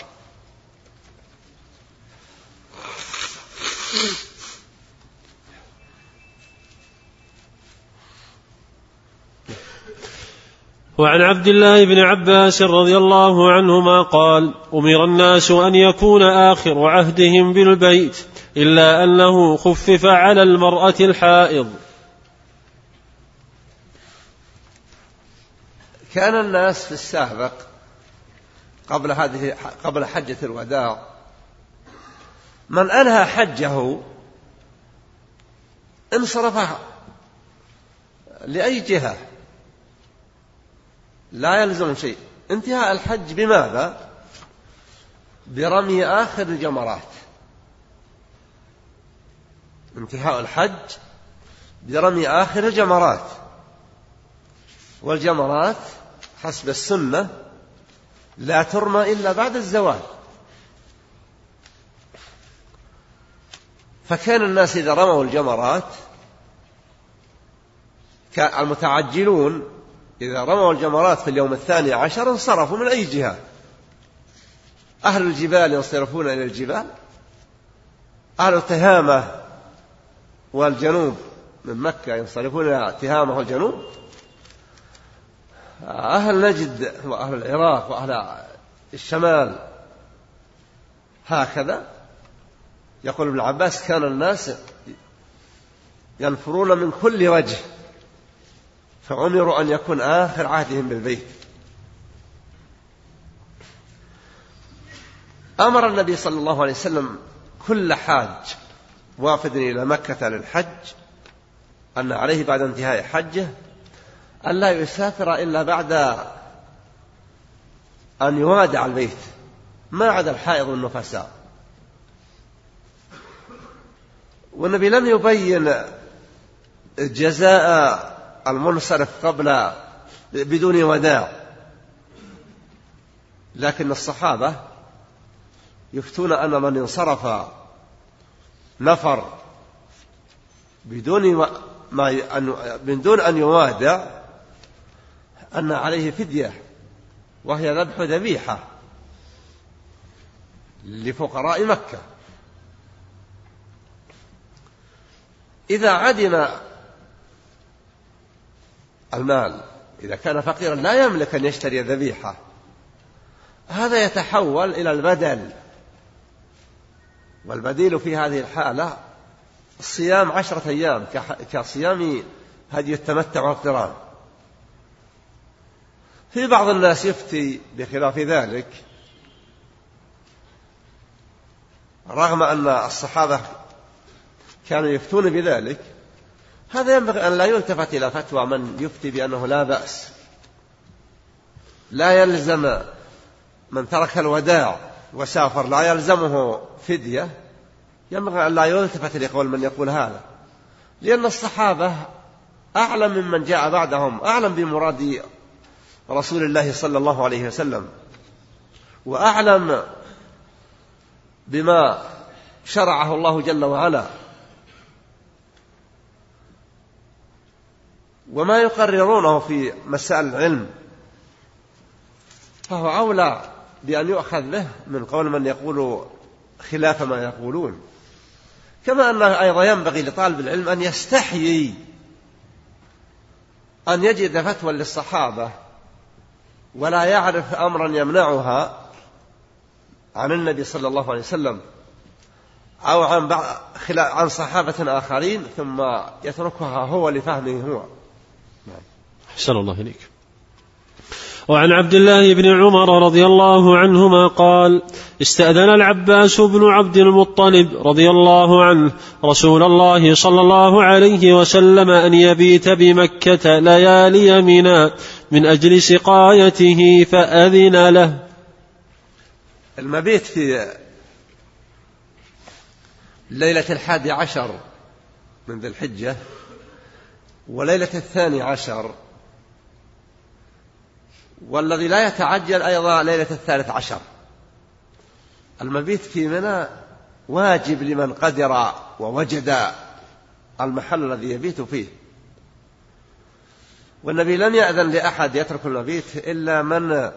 وعن عبد الله بن عباس رضي الله عنهما قال أمر الناس أن يكون آخر عهدهم بالبيت إلا أنه خفف على المرأة الحائض. كان الناس في السابق قبل هذه قبل حجة الوداع من أنهى حجه انصرف لأي جهة لا يلزم شيء. انتهاء الحج بماذا؟ برمي آخر الجمرات. انتهاء الحج برمي آخر الجمرات. والجمرات حسب السنة لا ترمى إلا بعد الزوال. فكان الناس إذا رموا الجمرات المتعجلون إذا رموا الجمرات في اليوم الثاني عشر انصرفوا من أي جهة؟ أهل الجبال ينصرفون إلى الجبال؟ أهل التهامة والجنوب من مكة ينصرفون إلى تهامة والجنوب؟ أهل نجد وأهل العراق وأهل الشمال. هكذا يقول ابن عباس كان الناس ينفرون من كل وجه فأمروا أن يكون آخر عهدهم بالبيت. أمر النبي صلى الله عليه وسلم كل حاج وافد إلى مكة للحج أن عليه بعد انتهاء حجه أن لا يسافر إلا بعد أن يوادع البيت. ما عدا الحائض والنفساء. والنبي لم يبين جزاء المنصرف قبل بدون وداع. لكن الصحابة يفتون أن من انصرف نفر بدون ما بدون أن يوادع أن عليه فدية وهي ذبح ذبيحة لفقراء مكة. إذا عدم المال إذا كان فقيرا لا يملك أن يشتري ذبيحة هذا يتحول إلى البدل. والبديل في هذه الحالة الصيام عشرة أيام كصيام هدي التمتع والقران. في بعض الناس يفتي بخلاف ذلك رغم أن الصحابة كانوا يفتون بذلك هذا ينبغي أن لا يلتفت إلى فتوى من يفتي بأنه لا بأس. لا يلزم من ترك الوداع وسافر لا يلزمه فدية. ينبغي أن لا يلتفت لقول من يقول هذا. لأن الصحابة أعلم ممن جاء بعدهم أعلم بمراد رسول الله صلى الله عليه وسلم. وأعلم بما شرعه الله جل وعلا. وما يقررونه في مسائل العلم. فهو أولى بأن يؤخذ به من قول من يقول خلاف ما يقولون. كما أنه أيضا ينبغي لطالب العلم أن يستحيي أن يجد فتوى للصحابة ولا يعرف أمرا يمنعها عن النبي صلى الله عليه وسلم أو عن عن صحابة آخرين ثم يتركها هو لفهمه هو. أحسن الله إليك. وعن عبد الله بن عمر رضي الله عنهما قال استأذن العباس بن عبد المطلب رضي الله عنه رسول الله صلى الله عليه وسلم أن يبيت بمكة ليالي منى من أجل سقايته فأذن له. المبيت في ليلة الحادي عشر من ذي الحجة وليلة الثاني عشر والذي لا يتعجل أيضا ليلة الثالث عشر. المبيت في منى واجب لمن قدر ووجد المحل الذي يبيت فيه. والنبي لم يأذن لأحد يترك المبيت إلا من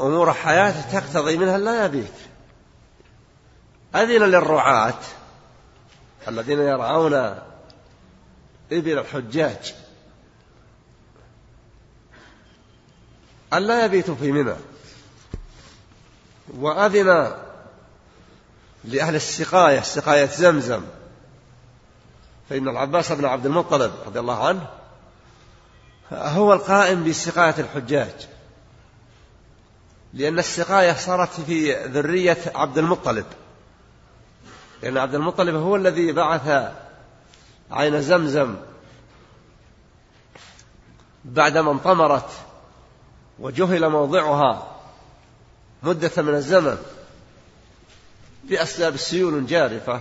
أمور حياته تقتضي منها لا يبيت. أذن للرعاة الذين يرعون إبل الحجاج أن لا يبيتوا في منى. وأذن لأهل السقاية سقاية زمزم. فإن العباس بن عبد المطلب رضي الله عنه هو القائم بسقاية الحجاج. لأن السقاية صارت في ذرية عبد المطلب. لأن عبد المطلب هو الذي بعث عين زمزم بعدما انطمرت وجهل موضعها مدة من الزمن بأسباب سيول جارفة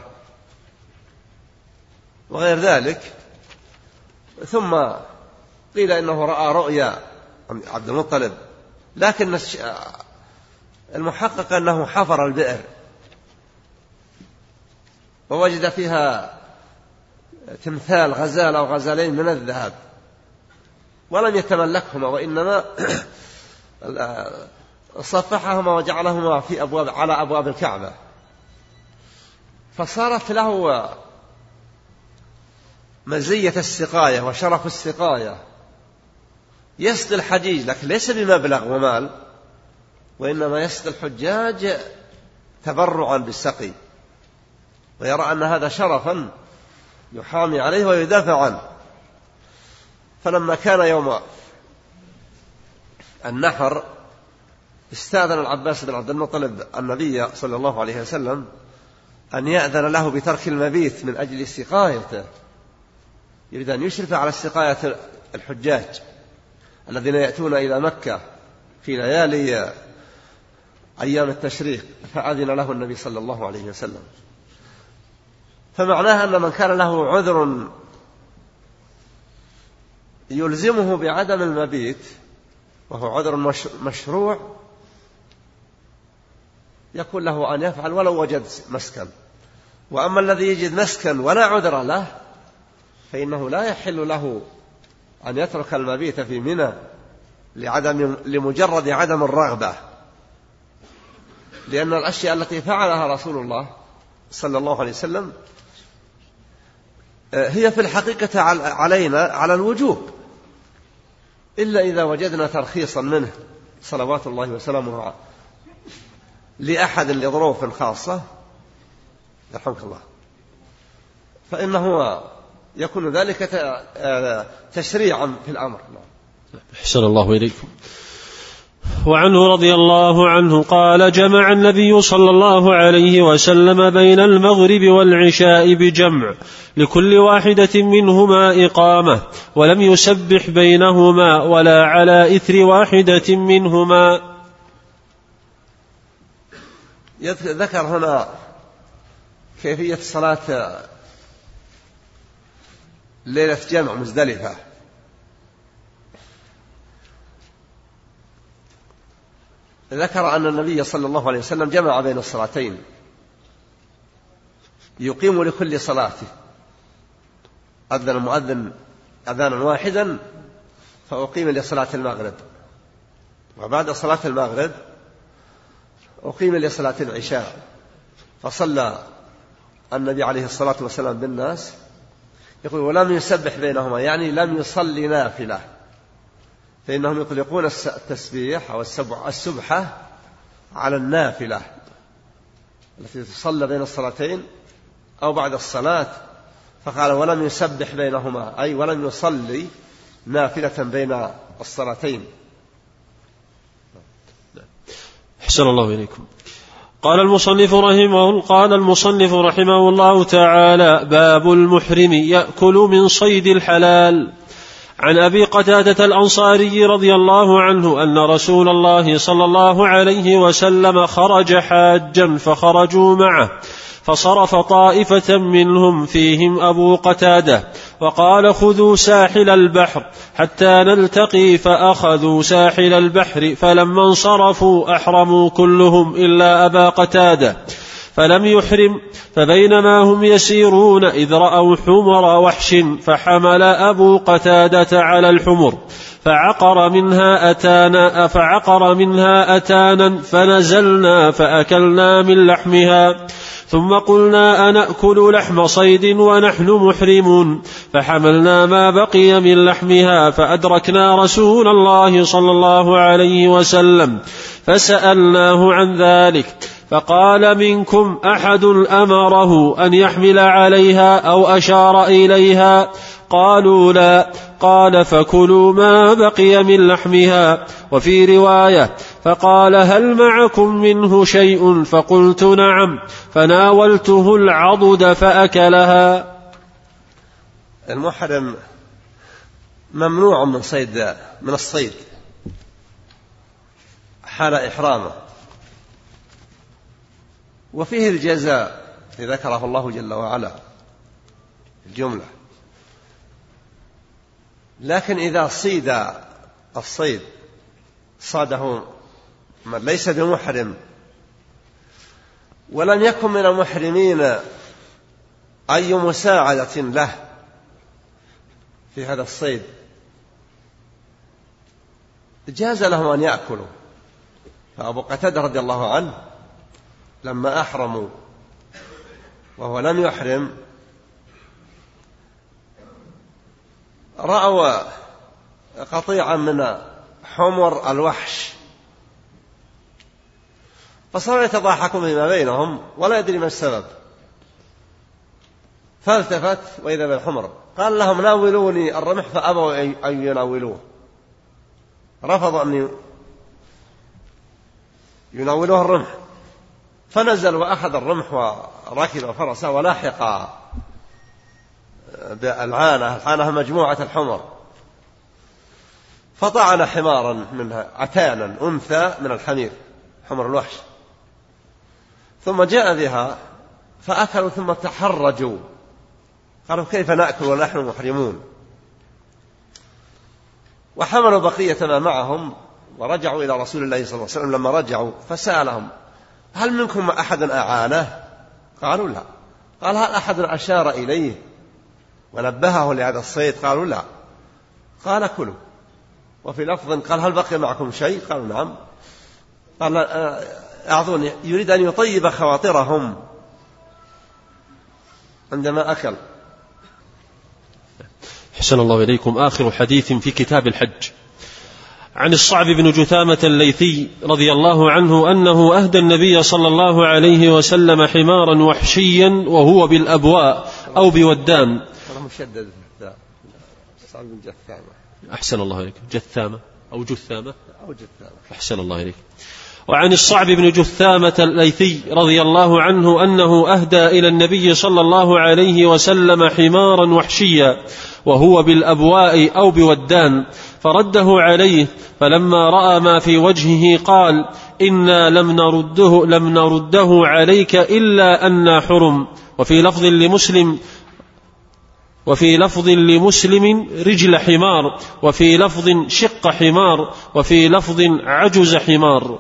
وغير ذلك. ثم قيل إنه رأى رؤيا عبد المطلب لكن المحقق أنه حفر البئر. ووجد فيها تمثال غزال أو غزالين من الذهب ولم يتملكهما وإنما صفحهما وجعلهما في أبواب على أبواب الكعبة. فصارت له مزية السقاية وشرف السقاية. يسقي الحجيج لكن ليس بمبلغ ومال وإنما يسقي الحجاج تبرعا بالسقي. ويرى أن هذا شرفا يحامي عليه ويدافع عنه فلما كان يوم النحر استأذن العباس بن عبد المطلب النبي صلى الله عليه وسلم أن يأذن له بترك المبيت من أجل سقايته يريد أن يشرف على سقاية الحجاج. الذين يأتون إلى مكة في ليالي أيام التشريق فأذن له النبي صلى الله عليه وسلم. فمعناها أن من كان له عذر يلزمه بعدم المبيت وهو عذر مشروع يكون له أن يفعل ولو وجد مسكن. وأما الذي يجد مسكن ولا عذر له فإنه لا يحل له أن يترك المبيت في منى لعدم لمجرد عدم الرغبة. لأن الأشياء التي فعلها رسول الله صلى الله عليه وسلم آه، هي في الحقيقة علينا على الوجوب. إلا إذا وجدنا ترخيصا منه صلوات الله وسلامه لأحد لظروف خاصة يرحمك الله. فإنه يكون ذلك آه، تشريعا في الأمر. أحسن الله إليكم. وعنه رضي الله عنه قال جمع النبي صلى الله عليه وسلم بين المغرب والعشاء بجمع لكل واحدة منهما إقامة ولم يسبح بينهما ولا على إثر واحدة منهما. ذكر هنا كيفية صلاة ليلة جمع مزدلفة. ذكر أن النبي صلى الله عليه وسلم جمع بين الصلاتين. يقيم لكل صلاته. أذن المؤذن أذانا واحدا فأقيم لصلاة المغرب. وبعد صلاة المغرب أقيم لصلاة العشاء. فصلى النبي عليه الصلاة والسلام بالناس. يقول ولم يسبح بينهما يعني لم يصلي نافلة. فإنهم يطلقون التسبيح أو السبحة على النافلة التي تصلى بين الصلاتين أو بعد الصلاة. فقال ولم يسبح بينهما أي ولم يصلي نافلة بين الصلاتين. أحسن الله إليكم. قال المصنف رحمه قال المصنف رحمه الله تعالى باب المحرم يأكل من صيد الحلال. عن أبي قتادة الأنصاري رضي الله عنه أن رسول الله صلى الله عليه وسلم خرج حاجا فخرجوا معه. فصرف طائفة منهم فيهم أبو قتادة وقال خذوا ساحل البحر حتى نلتقي فأخذوا ساحل البحر فلما انصرفوا أحرموا كلهم إلا أبا قتادة فلم يحرم فبينما هم يسيرون إذ رأوا حمر وحش فحمل أبو قتادة على الحمر فعقر منها أتانا فعقر منها أتانا فنزلنا فأكلنا من لحمها ثم قلنا أنأكل لحم صيد ونحن محرمون. فحملنا ما بقي من لحمها فأدركنا رسول الله صلى الله عليه وسلم فسألناه عن ذلك فقال منكم أحد أمره أن يحمل عليها أو أشار إليها؟ قالوا لا قال فكلوا ما بقي من لحمها. وفي رواية فقال هل معكم منه شيء؟ فقلت نعم. فناولته العضد فأكلها. المحرم ممنوع من صيد من الصيد. حال إحرامه. وفيه الجزاء ذكره الله جل وعلا. الجملة. لكن إذا صيد الصيد صاده من ليس بمحرم. ولم يكن من المحرمين أي مساعدة له في هذا الصيد. جاز لهم أن يأكلوا. فأبو قتادة رضي الله عنه لما أحرموا وهو لم يحرم رأوا قطيعا من حمر الوحش. فصاروا يتضاحكون فيما بينهم ولا يدري ما السبب. فالتفت وإذا بالحمر. قال لهم ناولوني الرمح فأبوا أن يناولوه. رفضوا أن يناولوه الرمح. فنزل وأخذ الرمح وركب فرسه ولاحق بالعانة العانة مجموعة الحمر. فطعن حمارا منها عتانا أنثى من الحمير حمر الوحش. ثم جاء بها فأكلوا ثم تحرجوا. قالوا كيف نأكل ونحن محرمون؟ وحملوا بقية ما معهم ورجعوا إلى رسول الله صلى الله عليه وسلم. لما رجعوا فسألهم هل منكم أحد أعانه؟ قالوا لا. قال هل أحد أشار إليه؟ ونبهه لهذا الصيد. قالوا لا. قال كلوا. وفي لفظ قال هل بقي معكم شيء؟ قالوا نعم. قال أعطوني يريد أن يطيب خواطرهم عندما أكل. حسن الله إليكم. آخر حديث في كتاب الحج. عن الصعب بن جثامة الليثي رضي الله عنه أنه أهدى النبي صلى الله عليه وسلم حمارا وحشيا وهو بالأبواء أو بودان. مشدد. بن جثامة. أحسن الله إليك. جثامة أو جثامة؟ أو جثامة. أحسن الله إليك. وعن الصعب بن جثامة الليثي رضي الله عنه أنه أهدى إلى النبي صلى الله عليه وسلم حمارا وحشيا وهو بالأبواء أو بودان فرده عليه فلما رأى ما في وجهه قال إنا لم نرده لم نرده عليك إلا أنا حرم وفي لفظ لمسلم وفي لفظ لمسلم رجل حمار وفي لفظ شق حمار وفي لفظ عجز حمار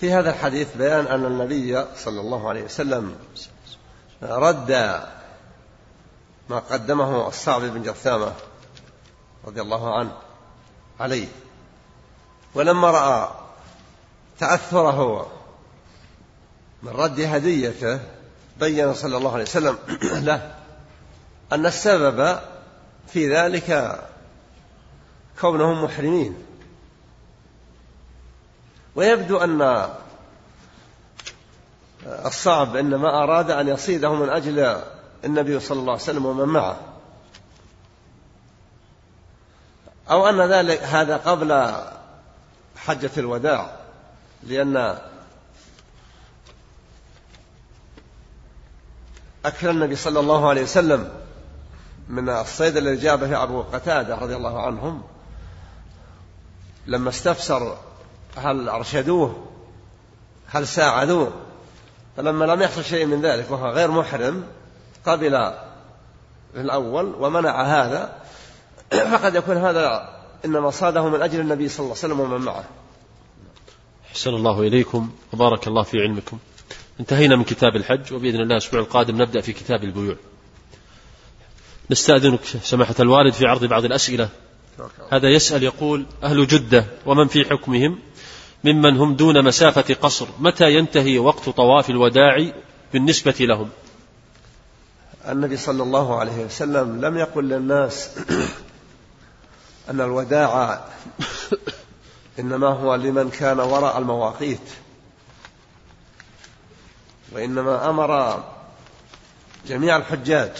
في هذا الحديث بيان أن النبي صلى الله عليه وسلم رد ما قدمه الصعب بن جثامة رضي الله عنه عليه. ولما رأى تأثره من رد هديته بين صلى الله عليه وسلم له أن السبب في ذلك كونهم محرمين. ويبدو أن الصعب إنما أراد أن يصيده من أجل النبي صلى الله عليه وسلم ومن معه. أو أن ذلك هذا قبل حجة الوداع لأن أكل النبي صلى الله عليه وسلم من الصيد الذي جاء به أبو قتادة رضي الله عنهم لما استفسر هل أرشدوه؟ هل ساعدوه؟ فلما لم يحصل شيء من ذلك وهو غير محرم قبل في الأول ومنع هذا فقد يكون هذا إنما صاده من أجل النبي صلى الله عليه وسلم ومن معه. أحسن الله إليكم وبارك الله في علمكم. انتهينا من كتاب الحج وبإذن الله الأسبوع القادم نبدأ في كتاب البيوع. نستأذنك سماحة الوالد في عرض بعض الأسئلة. هذا يسأل يقول أهل جدة ومن في حكمهم؟ ممن هم دون مسافة قصر. متى ينتهي وقت طواف الوداع بالنسبة لهم؟ النبي صلى الله عليه وسلم لم يقل للناس أن الوداع إنما هو لمن كان وراء المواقيت وإنما أمر جميع الحجاج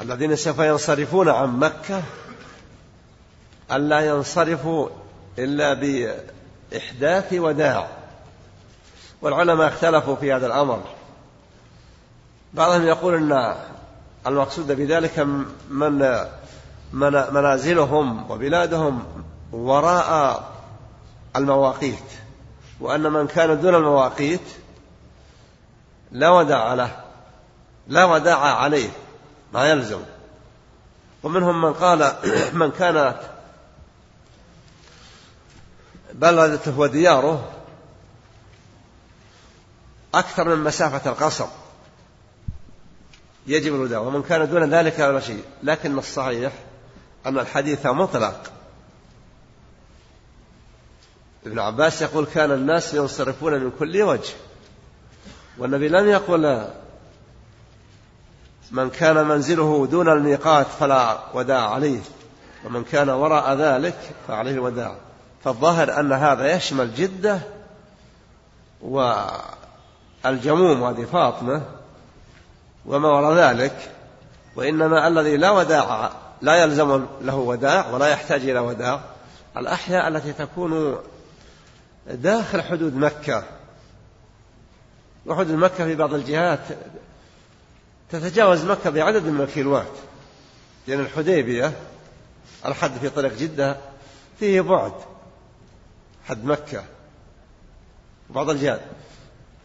الذين سوف ينصرفون عن مكة ألا ينصرفوا إلا بإحداث وداع. والعلماء اختلفوا في هذا الأمر. بعضهم يقول أن المقصود بذلك من منازلهم وبلادهم وراء المواقيت وأن من كان دون المواقيت لا وداع له لا وداع عليه ما يلزم. ومنهم من قال من كانت بلدته ودياره أكثر من مسافة القصر. يجب الوداع ومن كان دون ذلك ولا شيء. لكن الصحيح أن الحديث مطلق. ابن عباس يقول كان الناس ينصرفون من كل وجه والنبي لم يقل من كان منزله دون الميقات فلا وداع عليه ومن كان وراء ذلك فعليه الوداع. فالظاهر أن هذا يشمل جدة والجموم وهذه فاطمة وما وراء ذلك وإنما الذي لا وداع لا يلزم له وداع ولا يحتاج إلى وداع الأحياء التي تكون داخل حدود مكة. وحدود مكة في بعض الجهات تتجاوز مكة بعدد من الكيلوات. لأن الحديبية الحد في طريق جدة فيه بعد. حد مكة بعض الجهات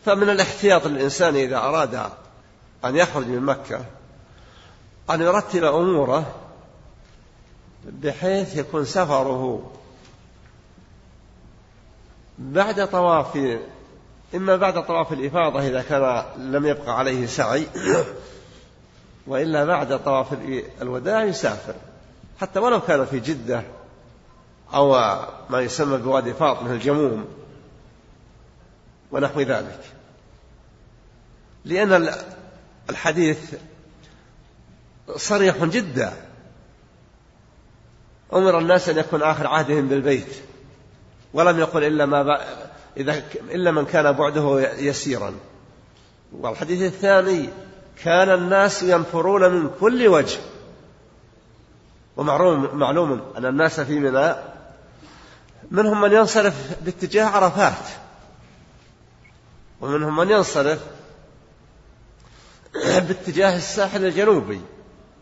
فمن الاحتياط للإنسان إذا أراد أن يخرج من مكة أن يرتب أموره بحيث يكون سفره بعد طواف إما بعد طواف الإفاضة إذا كان لم يبقى عليه سعي وإلا بعد طواف الوداع يسافر. حتى ولو كان في جدة أو ما يسمى بوادي فاطمة الجموم ونحو ذلك. لأن الحديث صريح جدا. أمر الناس أن يكون آخر عهدهم بالبيت. ولم يقل إلا ما إذا إلا من كان بعده يسيرا. والحديث الثاني كان الناس ينفرون من كل وجه. ومعلوم معلوم أن الناس في منى منهم من ينصرف باتجاه عرفات ومنهم من ينصرف باتجاه الساحل الجنوبي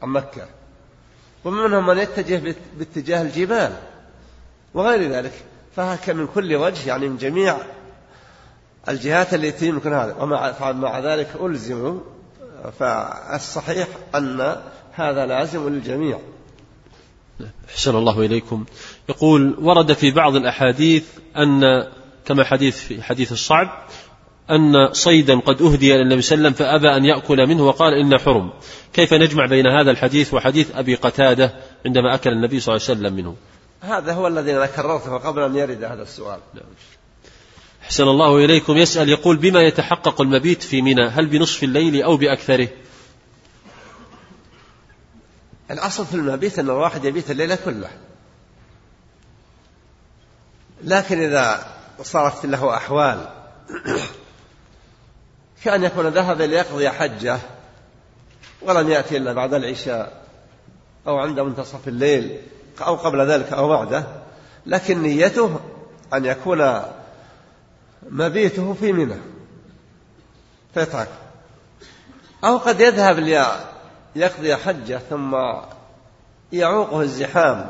عن مكة ومنهم من يتجه باتجاه الجبال وغير ذلك. فهك من كل وجه يعني من جميع الجهات التي يمكن هذا. ومع مع ذلك ألزموا فالصحيح أن هذا لازم للجميع. أحسن الله إليكم. يقول ورد في بعض الأحاديث أن كما حديث في حديث الصعب أن صيدا قد أهدي إلى النبي صلى الله عليه وسلم فأبى أن يأكل منه وقال إن حرم. كيف نجمع بين هذا الحديث وحديث أبي قتادة عندما أكل النبي صلى الله عليه وسلم منه؟ هذا هو الذي أنا كررته قبل أن يرد هذا السؤال. أحسن الله إليكم. يسأل يقول بما يتحقق المبيت في منى؟ هل بنصف الليل أو بأكثره؟ الأصل في المبيت أن الواحد يبيت الليلة كله. لكن إذا صارت له أحوال كأن يكون ذهب ليقضي حجة ولم يأتي إلا بعد العشاء أو عند منتصف الليل أو قبل ذلك أو بعده لكن نيته أن يكون مبيته في منى فيترك. أو قد يذهب ليقضي حجة ثم يعوقه الزحام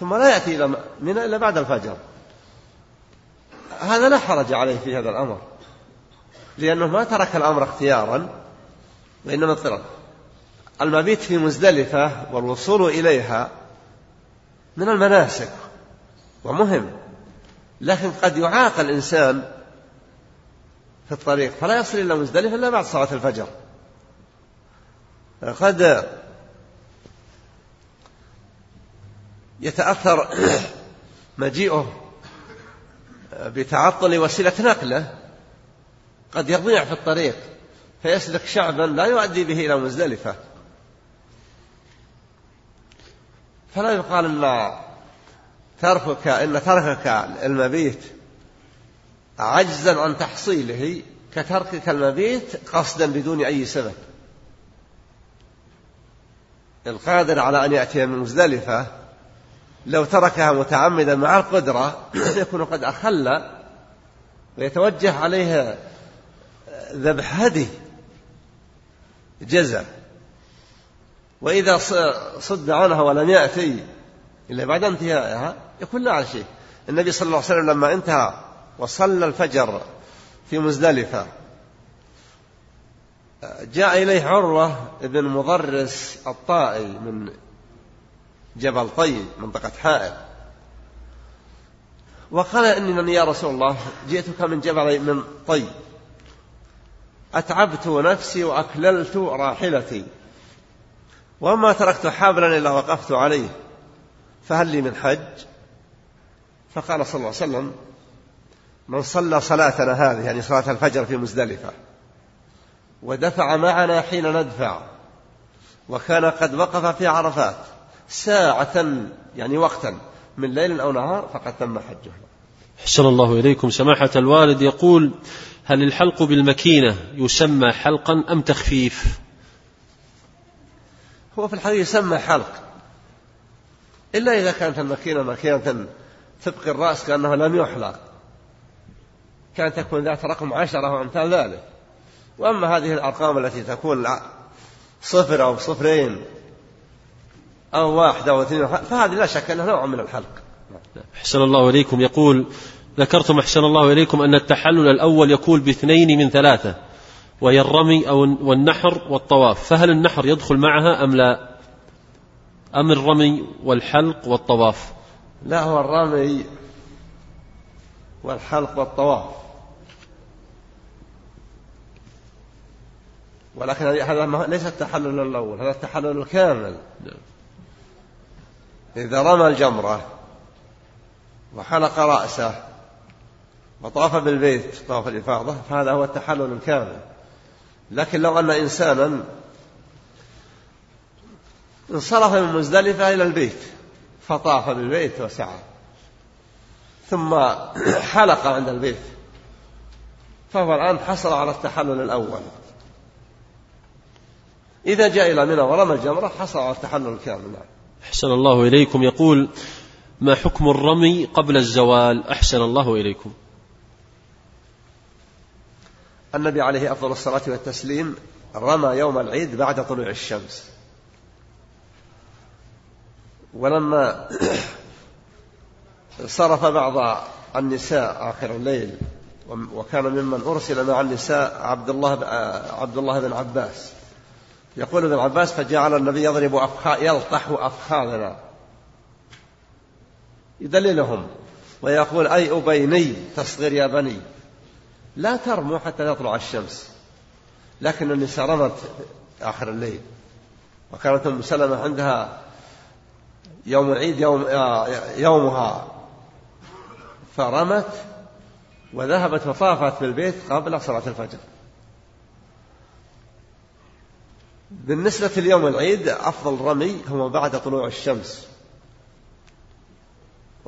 ثم لا يأتي إلى منى إلا بعد الفجر. هذا لا حرج عليه في هذا الأمر لأنه ما ترك الأمر اختيارا وإنما اضطرار المبيت في مزدلفة والوصول إليها من المناسك ومهم لكن قد يعاق الإنسان في الطريق فلا يصل إلى مزدلفة إلا بعد صلاة الفجر. قد يتأثر مجيئه بتعطل وسيلة نقله. قد يضيع في الطريق فيسلك شعبا لا يؤدي به إلى مزدلفة. فلا يقال إن تركك إن تركك المبيت عجزا عن تحصيله كتركك المبيت قصدا بدون أي سبب. القادر على أن يأتي من مزدلفه لو تركها متعمدا مع القدرة يكون قد أخل ويتوجه عليه ذبح هدي جزع وإذا صد عنها ولم يأتي إلا بعد انتهائها يكون لا شيء. النبي صلى الله عليه وسلم لما انتهى وصلى الفجر في مزدلفة جاء إليه عروة بن مضرس الطائي من جبل طي منطقة حائل وقال إنني يا رسول الله جئتك من جبل من طي. أتعبت نفسي وأكللت راحلتي. وما تركت حبلا إلا وقفت عليه. فهل لي من حج؟ فقال صلى الله عليه وسلم من صلى صلاتنا هذه يعني صلاة الفجر في مزدلفة. ودفع معنا حين ندفع. وكان قد وقف في عرفات ساعة يعني وقتا من ليل أو نهار فقد تم حجه. أحسن الله إليكم. سماحة الوالد يقول هل الحلق بالمكينة يسمى حلقا أم تخفيف؟ هو في الحقيقة يسمى حلق. إلا إذا كانت المكينة مكينة تبقي الرأس كأنه لم يحلق. كانت تكون ذات رقم عشرة وأمثال ذلك. وأما هذه الأرقام التي تكون صفر أو صفرين أو واحد أو اثنين فهذه لا شك أنها نوع من الحلق. أحسن الله إليكم. يقول ذكرتم أحسن الله إليكم أن التحلل الأول يكون باثنين من ثلاثة وهي الرمي أو والنحر والطواف. فهل النحر يدخل معها أم لا؟ أم الرمي والحلق والطواف؟ لا هو الرمي والحلق والطواف. ولكن هذا ليس التحلل الأول هذا التحلل الكامل. إذا رمى الجمرة وحلق رأسه وطاف بالبيت طاف الإفاضة فهذا هو التحلل الكامل. لكن لو أن إنسانا انصرف من مزدلفة إلى البيت فطاف بالبيت وسعى ثم حلق عند البيت فهو الآن حصل على التحلل الأول. إذا جاء إلى منى ورمى الجمرة حصل على التحلل الكامل أحسن الله إليكم. يقول ما حكم الرمي قبل الزوال؟ أحسن الله إليكم. النبي عليه أفضل الصلاة والتسليم رمى يوم العيد بعد طلوع الشمس. ولما صرف بعض النساء آخر الليل وكان ممن أرسل مع النساء عبد الله عبد الله بن عباس. يقول ابن عباس فجعل النبي يضرب أفخا يلطح أفخاذنا. يدللهم ويقول أي أبيني تصغر يا بني. لا ترموا حتى تطلع الشمس. لكن النساء رمت آخر الليل. وكانت أم سلمة عندها يوم العيد يوم يومها. فرمت وذهبت وطافت بالبيت قبل صلاة الفجر. بالنسبة ليوم العيد أفضل رمي هو بعد طلوع الشمس.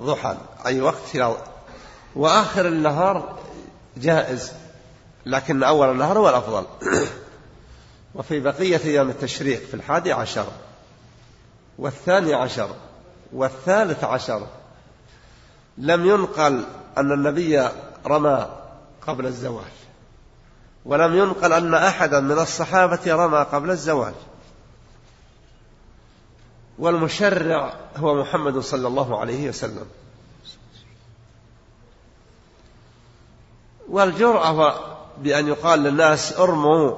ضحى أي وقت وآخر النهار جائز لكن أول النهار هو الأفضل. وفي بقية أيام التشريق في الحادي عشر والثاني عشر والثالث عشر. لم ينقل أن النبي رمى قبل الزوال ولم ينقل أن أحدا من الصحابة رمى قبل الزوال والمشرع هو محمد صلى الله عليه وسلم. والجرأة بأن يقال للناس ارموا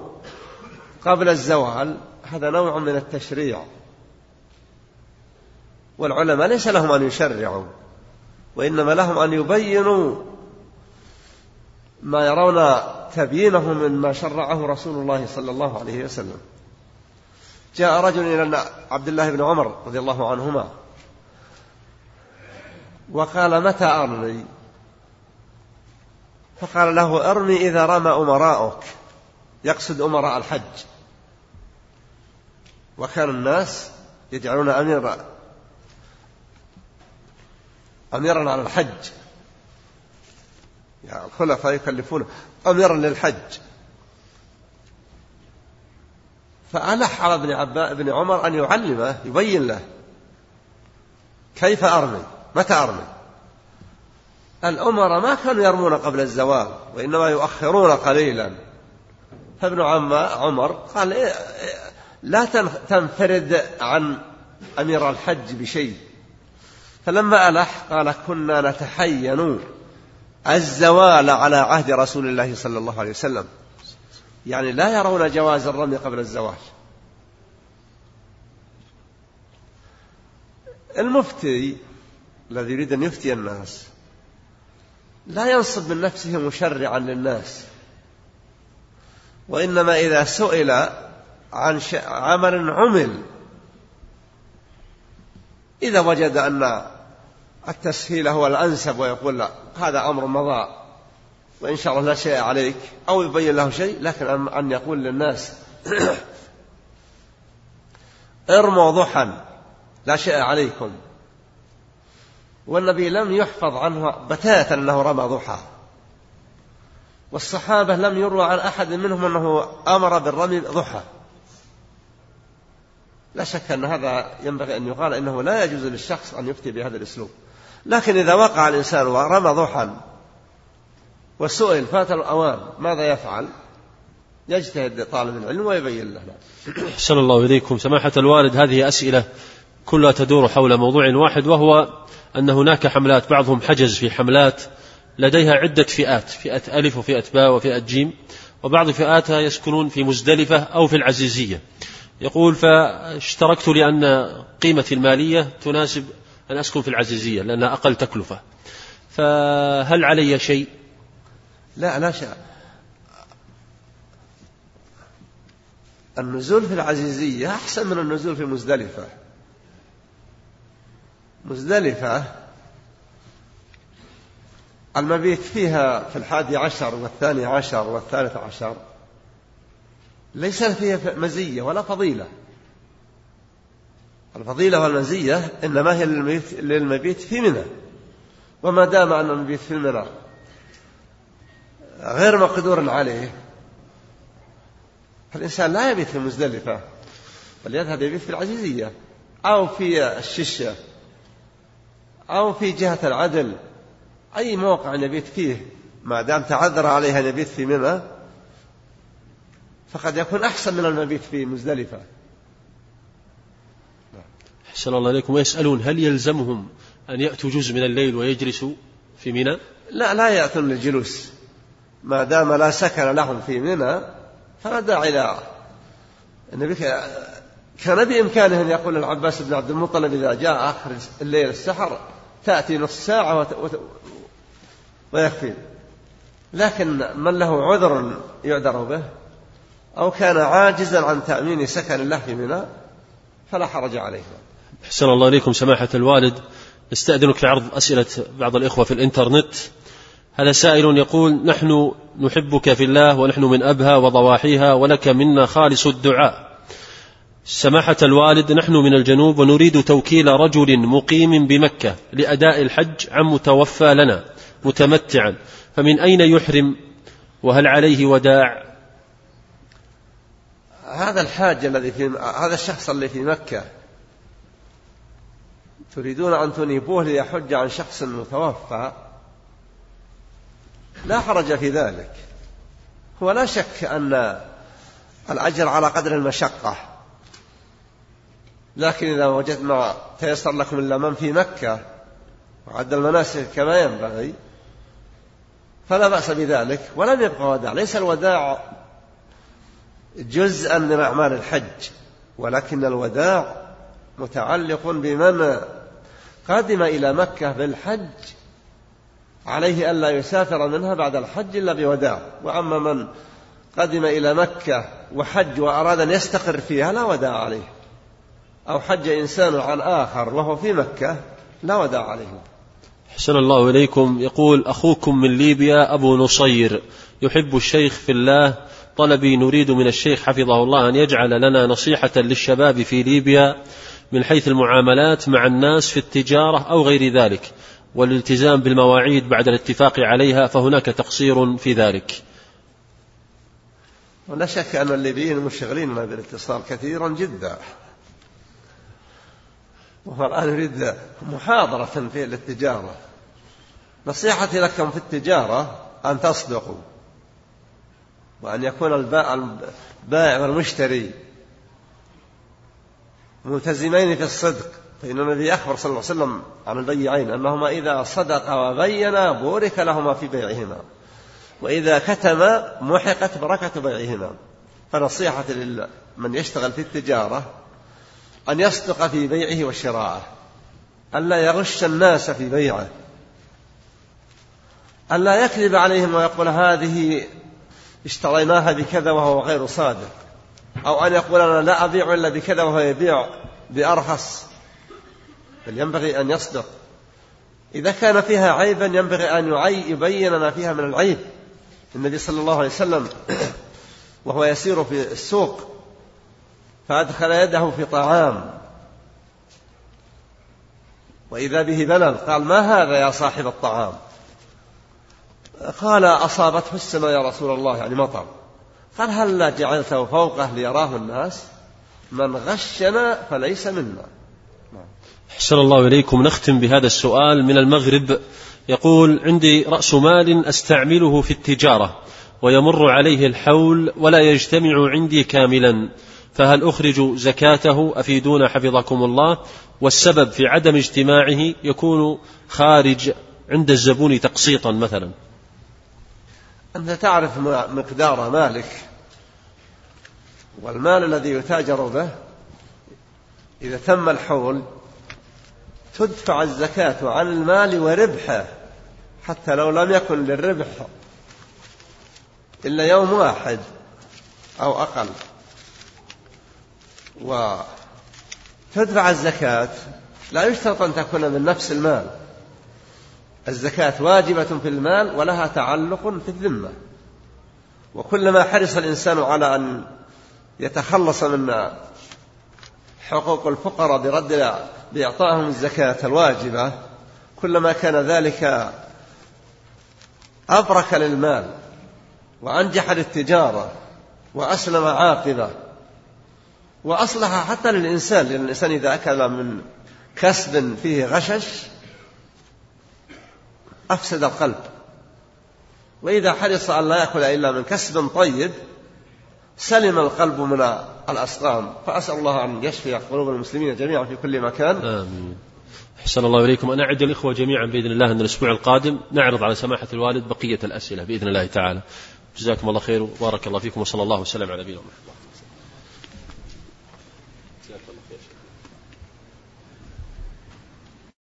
قبل الزوال هذا نوع من التشريع. والعلماء ليس لهم أن يشرعوا وإنما لهم أن يبينوا ما يرون تبيينه مما شرعه رسول الله صلى الله عليه وسلم. جاء رجل إلى عبد الله بن عمر رضي الله عنهما وقال متى أرمي فقال له ارمي إذا رمى أمراؤك يقصد أمراء الحج. وكان الناس يجعلون أمير أميرا على الحج. الخلفاء يكلفونه. أميرا للحج. فألح على ابن عباس ابن عمر أن يعلمه يبين له كيف أرمي متى أرمي. الأمراء ما كانوا يرمون قبل الزوال وإنما يؤخرون قليلا. فابن عمر قال إيه، إيه، لا تنفرد عن أمير الحج بشيء. فلما ألح قال كنا نتحين الزوال على عهد رسول الله صلى الله عليه وسلم. يعني لا يرون جواز الرمي قبل الزوال. المفتي الذي يريد أن يفتي الناس لا ينصب من نفسه مشرعا للناس. وإنما إذا سئل عن عمل عمل إذا وجد أن التسهيل هو الأنسب ويقول لا هذا أمر مضى وإن شاء الله لا شيء عليك. أو يبين له شيء لكن أن يقول للناس ارموا ضحى لا شيء عليكم. والنبي لم يحفظ عنه بتاتا أنه رمى ضحى. والصحابة لم يروى عن أحد منهم أنه أمر بالرمي ضحى. لا شك أن هذا ينبغي أن يقال إنه لا يجوز للشخص أن يفتي بهذا الأسلوب. لكن إذا وقع الإنسان ورمى ضحى وسئل فات الأوان ماذا يفعل؟ يجتهد طالب العلم ويبين له. أحسن الله إليكم. سماحة الوالد هذه أسئلة كلها تدور حول موضوع واحد وهو أن هناك حملات بعضهم حجز في حملات لديها عدة فئات فئة ألف وفئة باء وفئة جيم وبعض فئاتها يسكنون في مزدلفة أو في العزيزية. يقول فاشتركت لأن قيمتي المالية تناسب أن أسكن في العزيزية لأنها أقل تكلفة. فهل علي شيء؟ لا لا شيء. النزول في العزيزية أحسن من النزول في مزدلفة. مزدلفة المبيت فيها في الحادي عشر والثاني عشر والثالث عشر ليس فيها مزية ولا فضيلة. الفضيلة والمزية إنما هي للمبيت في منى. وما دام أن المبيت في منى غير مقدور عليه فالإنسان لا يبيت في مزدلفة بل يذهب يبيت في العزيزية أو في الششة أو في جهة العدل. أي موقع يبيت فيه ما دام تعذر عليها أن يبيت في منى فقد يكون أحسن من المبيت في مزدلفة. أحسن الله إليكم. ويسألون هل يلزمهم أن يأتوا جزء من الليل ويجلسوا في منى؟ لا لا يأتون للجلوس. ما دام لا سكن لهم في منى فلا داعي إلى النبي. كان بإمكانه أن يقول العباس بن عبد المطلب إذا جاء آخر الليل السحر تأتي نصف ساعة وت... وت... ويكفي. لكن من له عذر يعذر به؟ أو كان عاجزا عن تأمين سكن الله في منى فلا حرج عليه. أحسن الله إليكم سماحة الوالد. نستأذنك في عرض أسئلة بعض الإخوة في الإنترنت. هذا سائل يقول نحن نحبك في الله ونحن من أبها وضواحيها ولك منا خالص الدعاء. سماحة الوالد نحن من الجنوب ونريد توكيل رجل مقيم بمكة لأداء الحج عن متوفى لنا متمتعا. فمن أين يحرم؟ وهل عليه وداع؟ هذا الحاج الذي في هذا الشخص اللي في مكة تريدون أن تنيبوه ليحج عن شخص متوفى؟ لا حرج في ذلك. هو لا شك أن الأجر على قدر المشقة. لكن إذا وجدت ما تيسر لكم إلا من في مكة وعد المناسك كما ينبغي فلا بأس بذلك. ولم يبقى وداع. ليس الوداع جزءا من أعمال الحج ولكن الوداع متعلق بمن قدم إلى مكة بالحج. عليه ألا يسافر منها بعد الحج إلا بوداع. وأما من قدم إلى مكة وحج وأراد أن يستقر فيها لا وداع عليه. أو حج إنسان عن آخر وهو في مكة لا وداع عليه. حسن الله إليكم. يقول أخوكم من ليبيا أبو نصير. يحب الشيخ في الله. طلبي نريد من الشيخ حفظه الله أن يجعل لنا نصيحة للشباب في ليبيا. من حيث المعاملات مع الناس في التجارة أو غير ذلك والالتزام بالمواعيد بعد الاتفاق عليها فهناك تقصير في ذلك. ولا شك أن الليبيين مشغلين بالاتصال كثيرا جدا. وهو الآن يريد محاضرة في التجارة. نصيحتي لكم في التجارة أن تصدقوا وأن يكون البائع والمشتري ملتزمين في الصدق. فإن النبي أخبر صلى الله عليه وسلم عن البيعين أنهما إذا صدقا وبينا بورك لهما في بيعهما. وإذا كتما محقت بركة بيعهما. فنصيحة من يشتغل في التجارة أن يصدق في بيعه وشراءه. ألا يغش الناس في بيعه. ألا يكذب عليهم ويقول هذه اشتريناها بكذا وهو غير صادق. أو أن يقول أنا لا أبيع إلا بكذا وهو يبيع بأرخص. بل ينبغي أن يصدق. إذا كان فيها عيبا ينبغي أن يبين ما فيها من العيب. النبي صلى الله عليه وسلم وهو يسير في السوق فأدخل يده في طعام. وإذا به بلل قال ما هذا يا صاحب الطعام؟ قال أصابته السماء يا رسول الله يعني مطر. قال هل جعلته فوقه ليراه الناس؟ من غشنا فليس منا. أحسن الله إليكم. نختم بهذا السؤال من المغرب. يقول عندي رأس مال أستعمله في التجارة ويمر عليه الحول ولا يجتمع عندي كاملا. فهل أخرج زكاته؟ أفيدون حفظكم الله. والسبب في عدم اجتماعه يكون خارج عند الزبون تقسيطا مثلا. أنت تعرف مقدار مالك والمال الذي يتاجر به إذا تم الحول تدفع الزكاة عن المال وربحه حتى لو لم يكن للربح إلا يوم واحد أو أقل. وتدفع الزكاة لا يشترط أن تكون من نفس المال. الزكاة واجبة في المال ولها تعلق في الذمة. وكلما حرص الإنسان على أن يتخلص من حقوق الفقراء برد بإعطائهم الزكاة الواجبة كلما كان ذلك أبرك للمال وأنجح للتجارة وأسلم عاقبة وأصلح حتى للإنسان لأن الإنسان إذا أكل من كسب فيه غشش أفسد القلب. وإذا حرص أن لا يأكل إلا من كسب طيب سلم القلب من الأسقام فأسأل الله أن يشفي قلوب المسلمين جميعا في كل مكان. آمين. أحسن الله إليكم. أنا أعد الإخوة جميعا بإذن الله أن الأسبوع القادم. نعرض على سماحة الوالد بقية الأسئلة بإذن الله تعالى. جزاكم الله خير وبارك الله فيكم وصلى الله وسلم على نبينا محمد.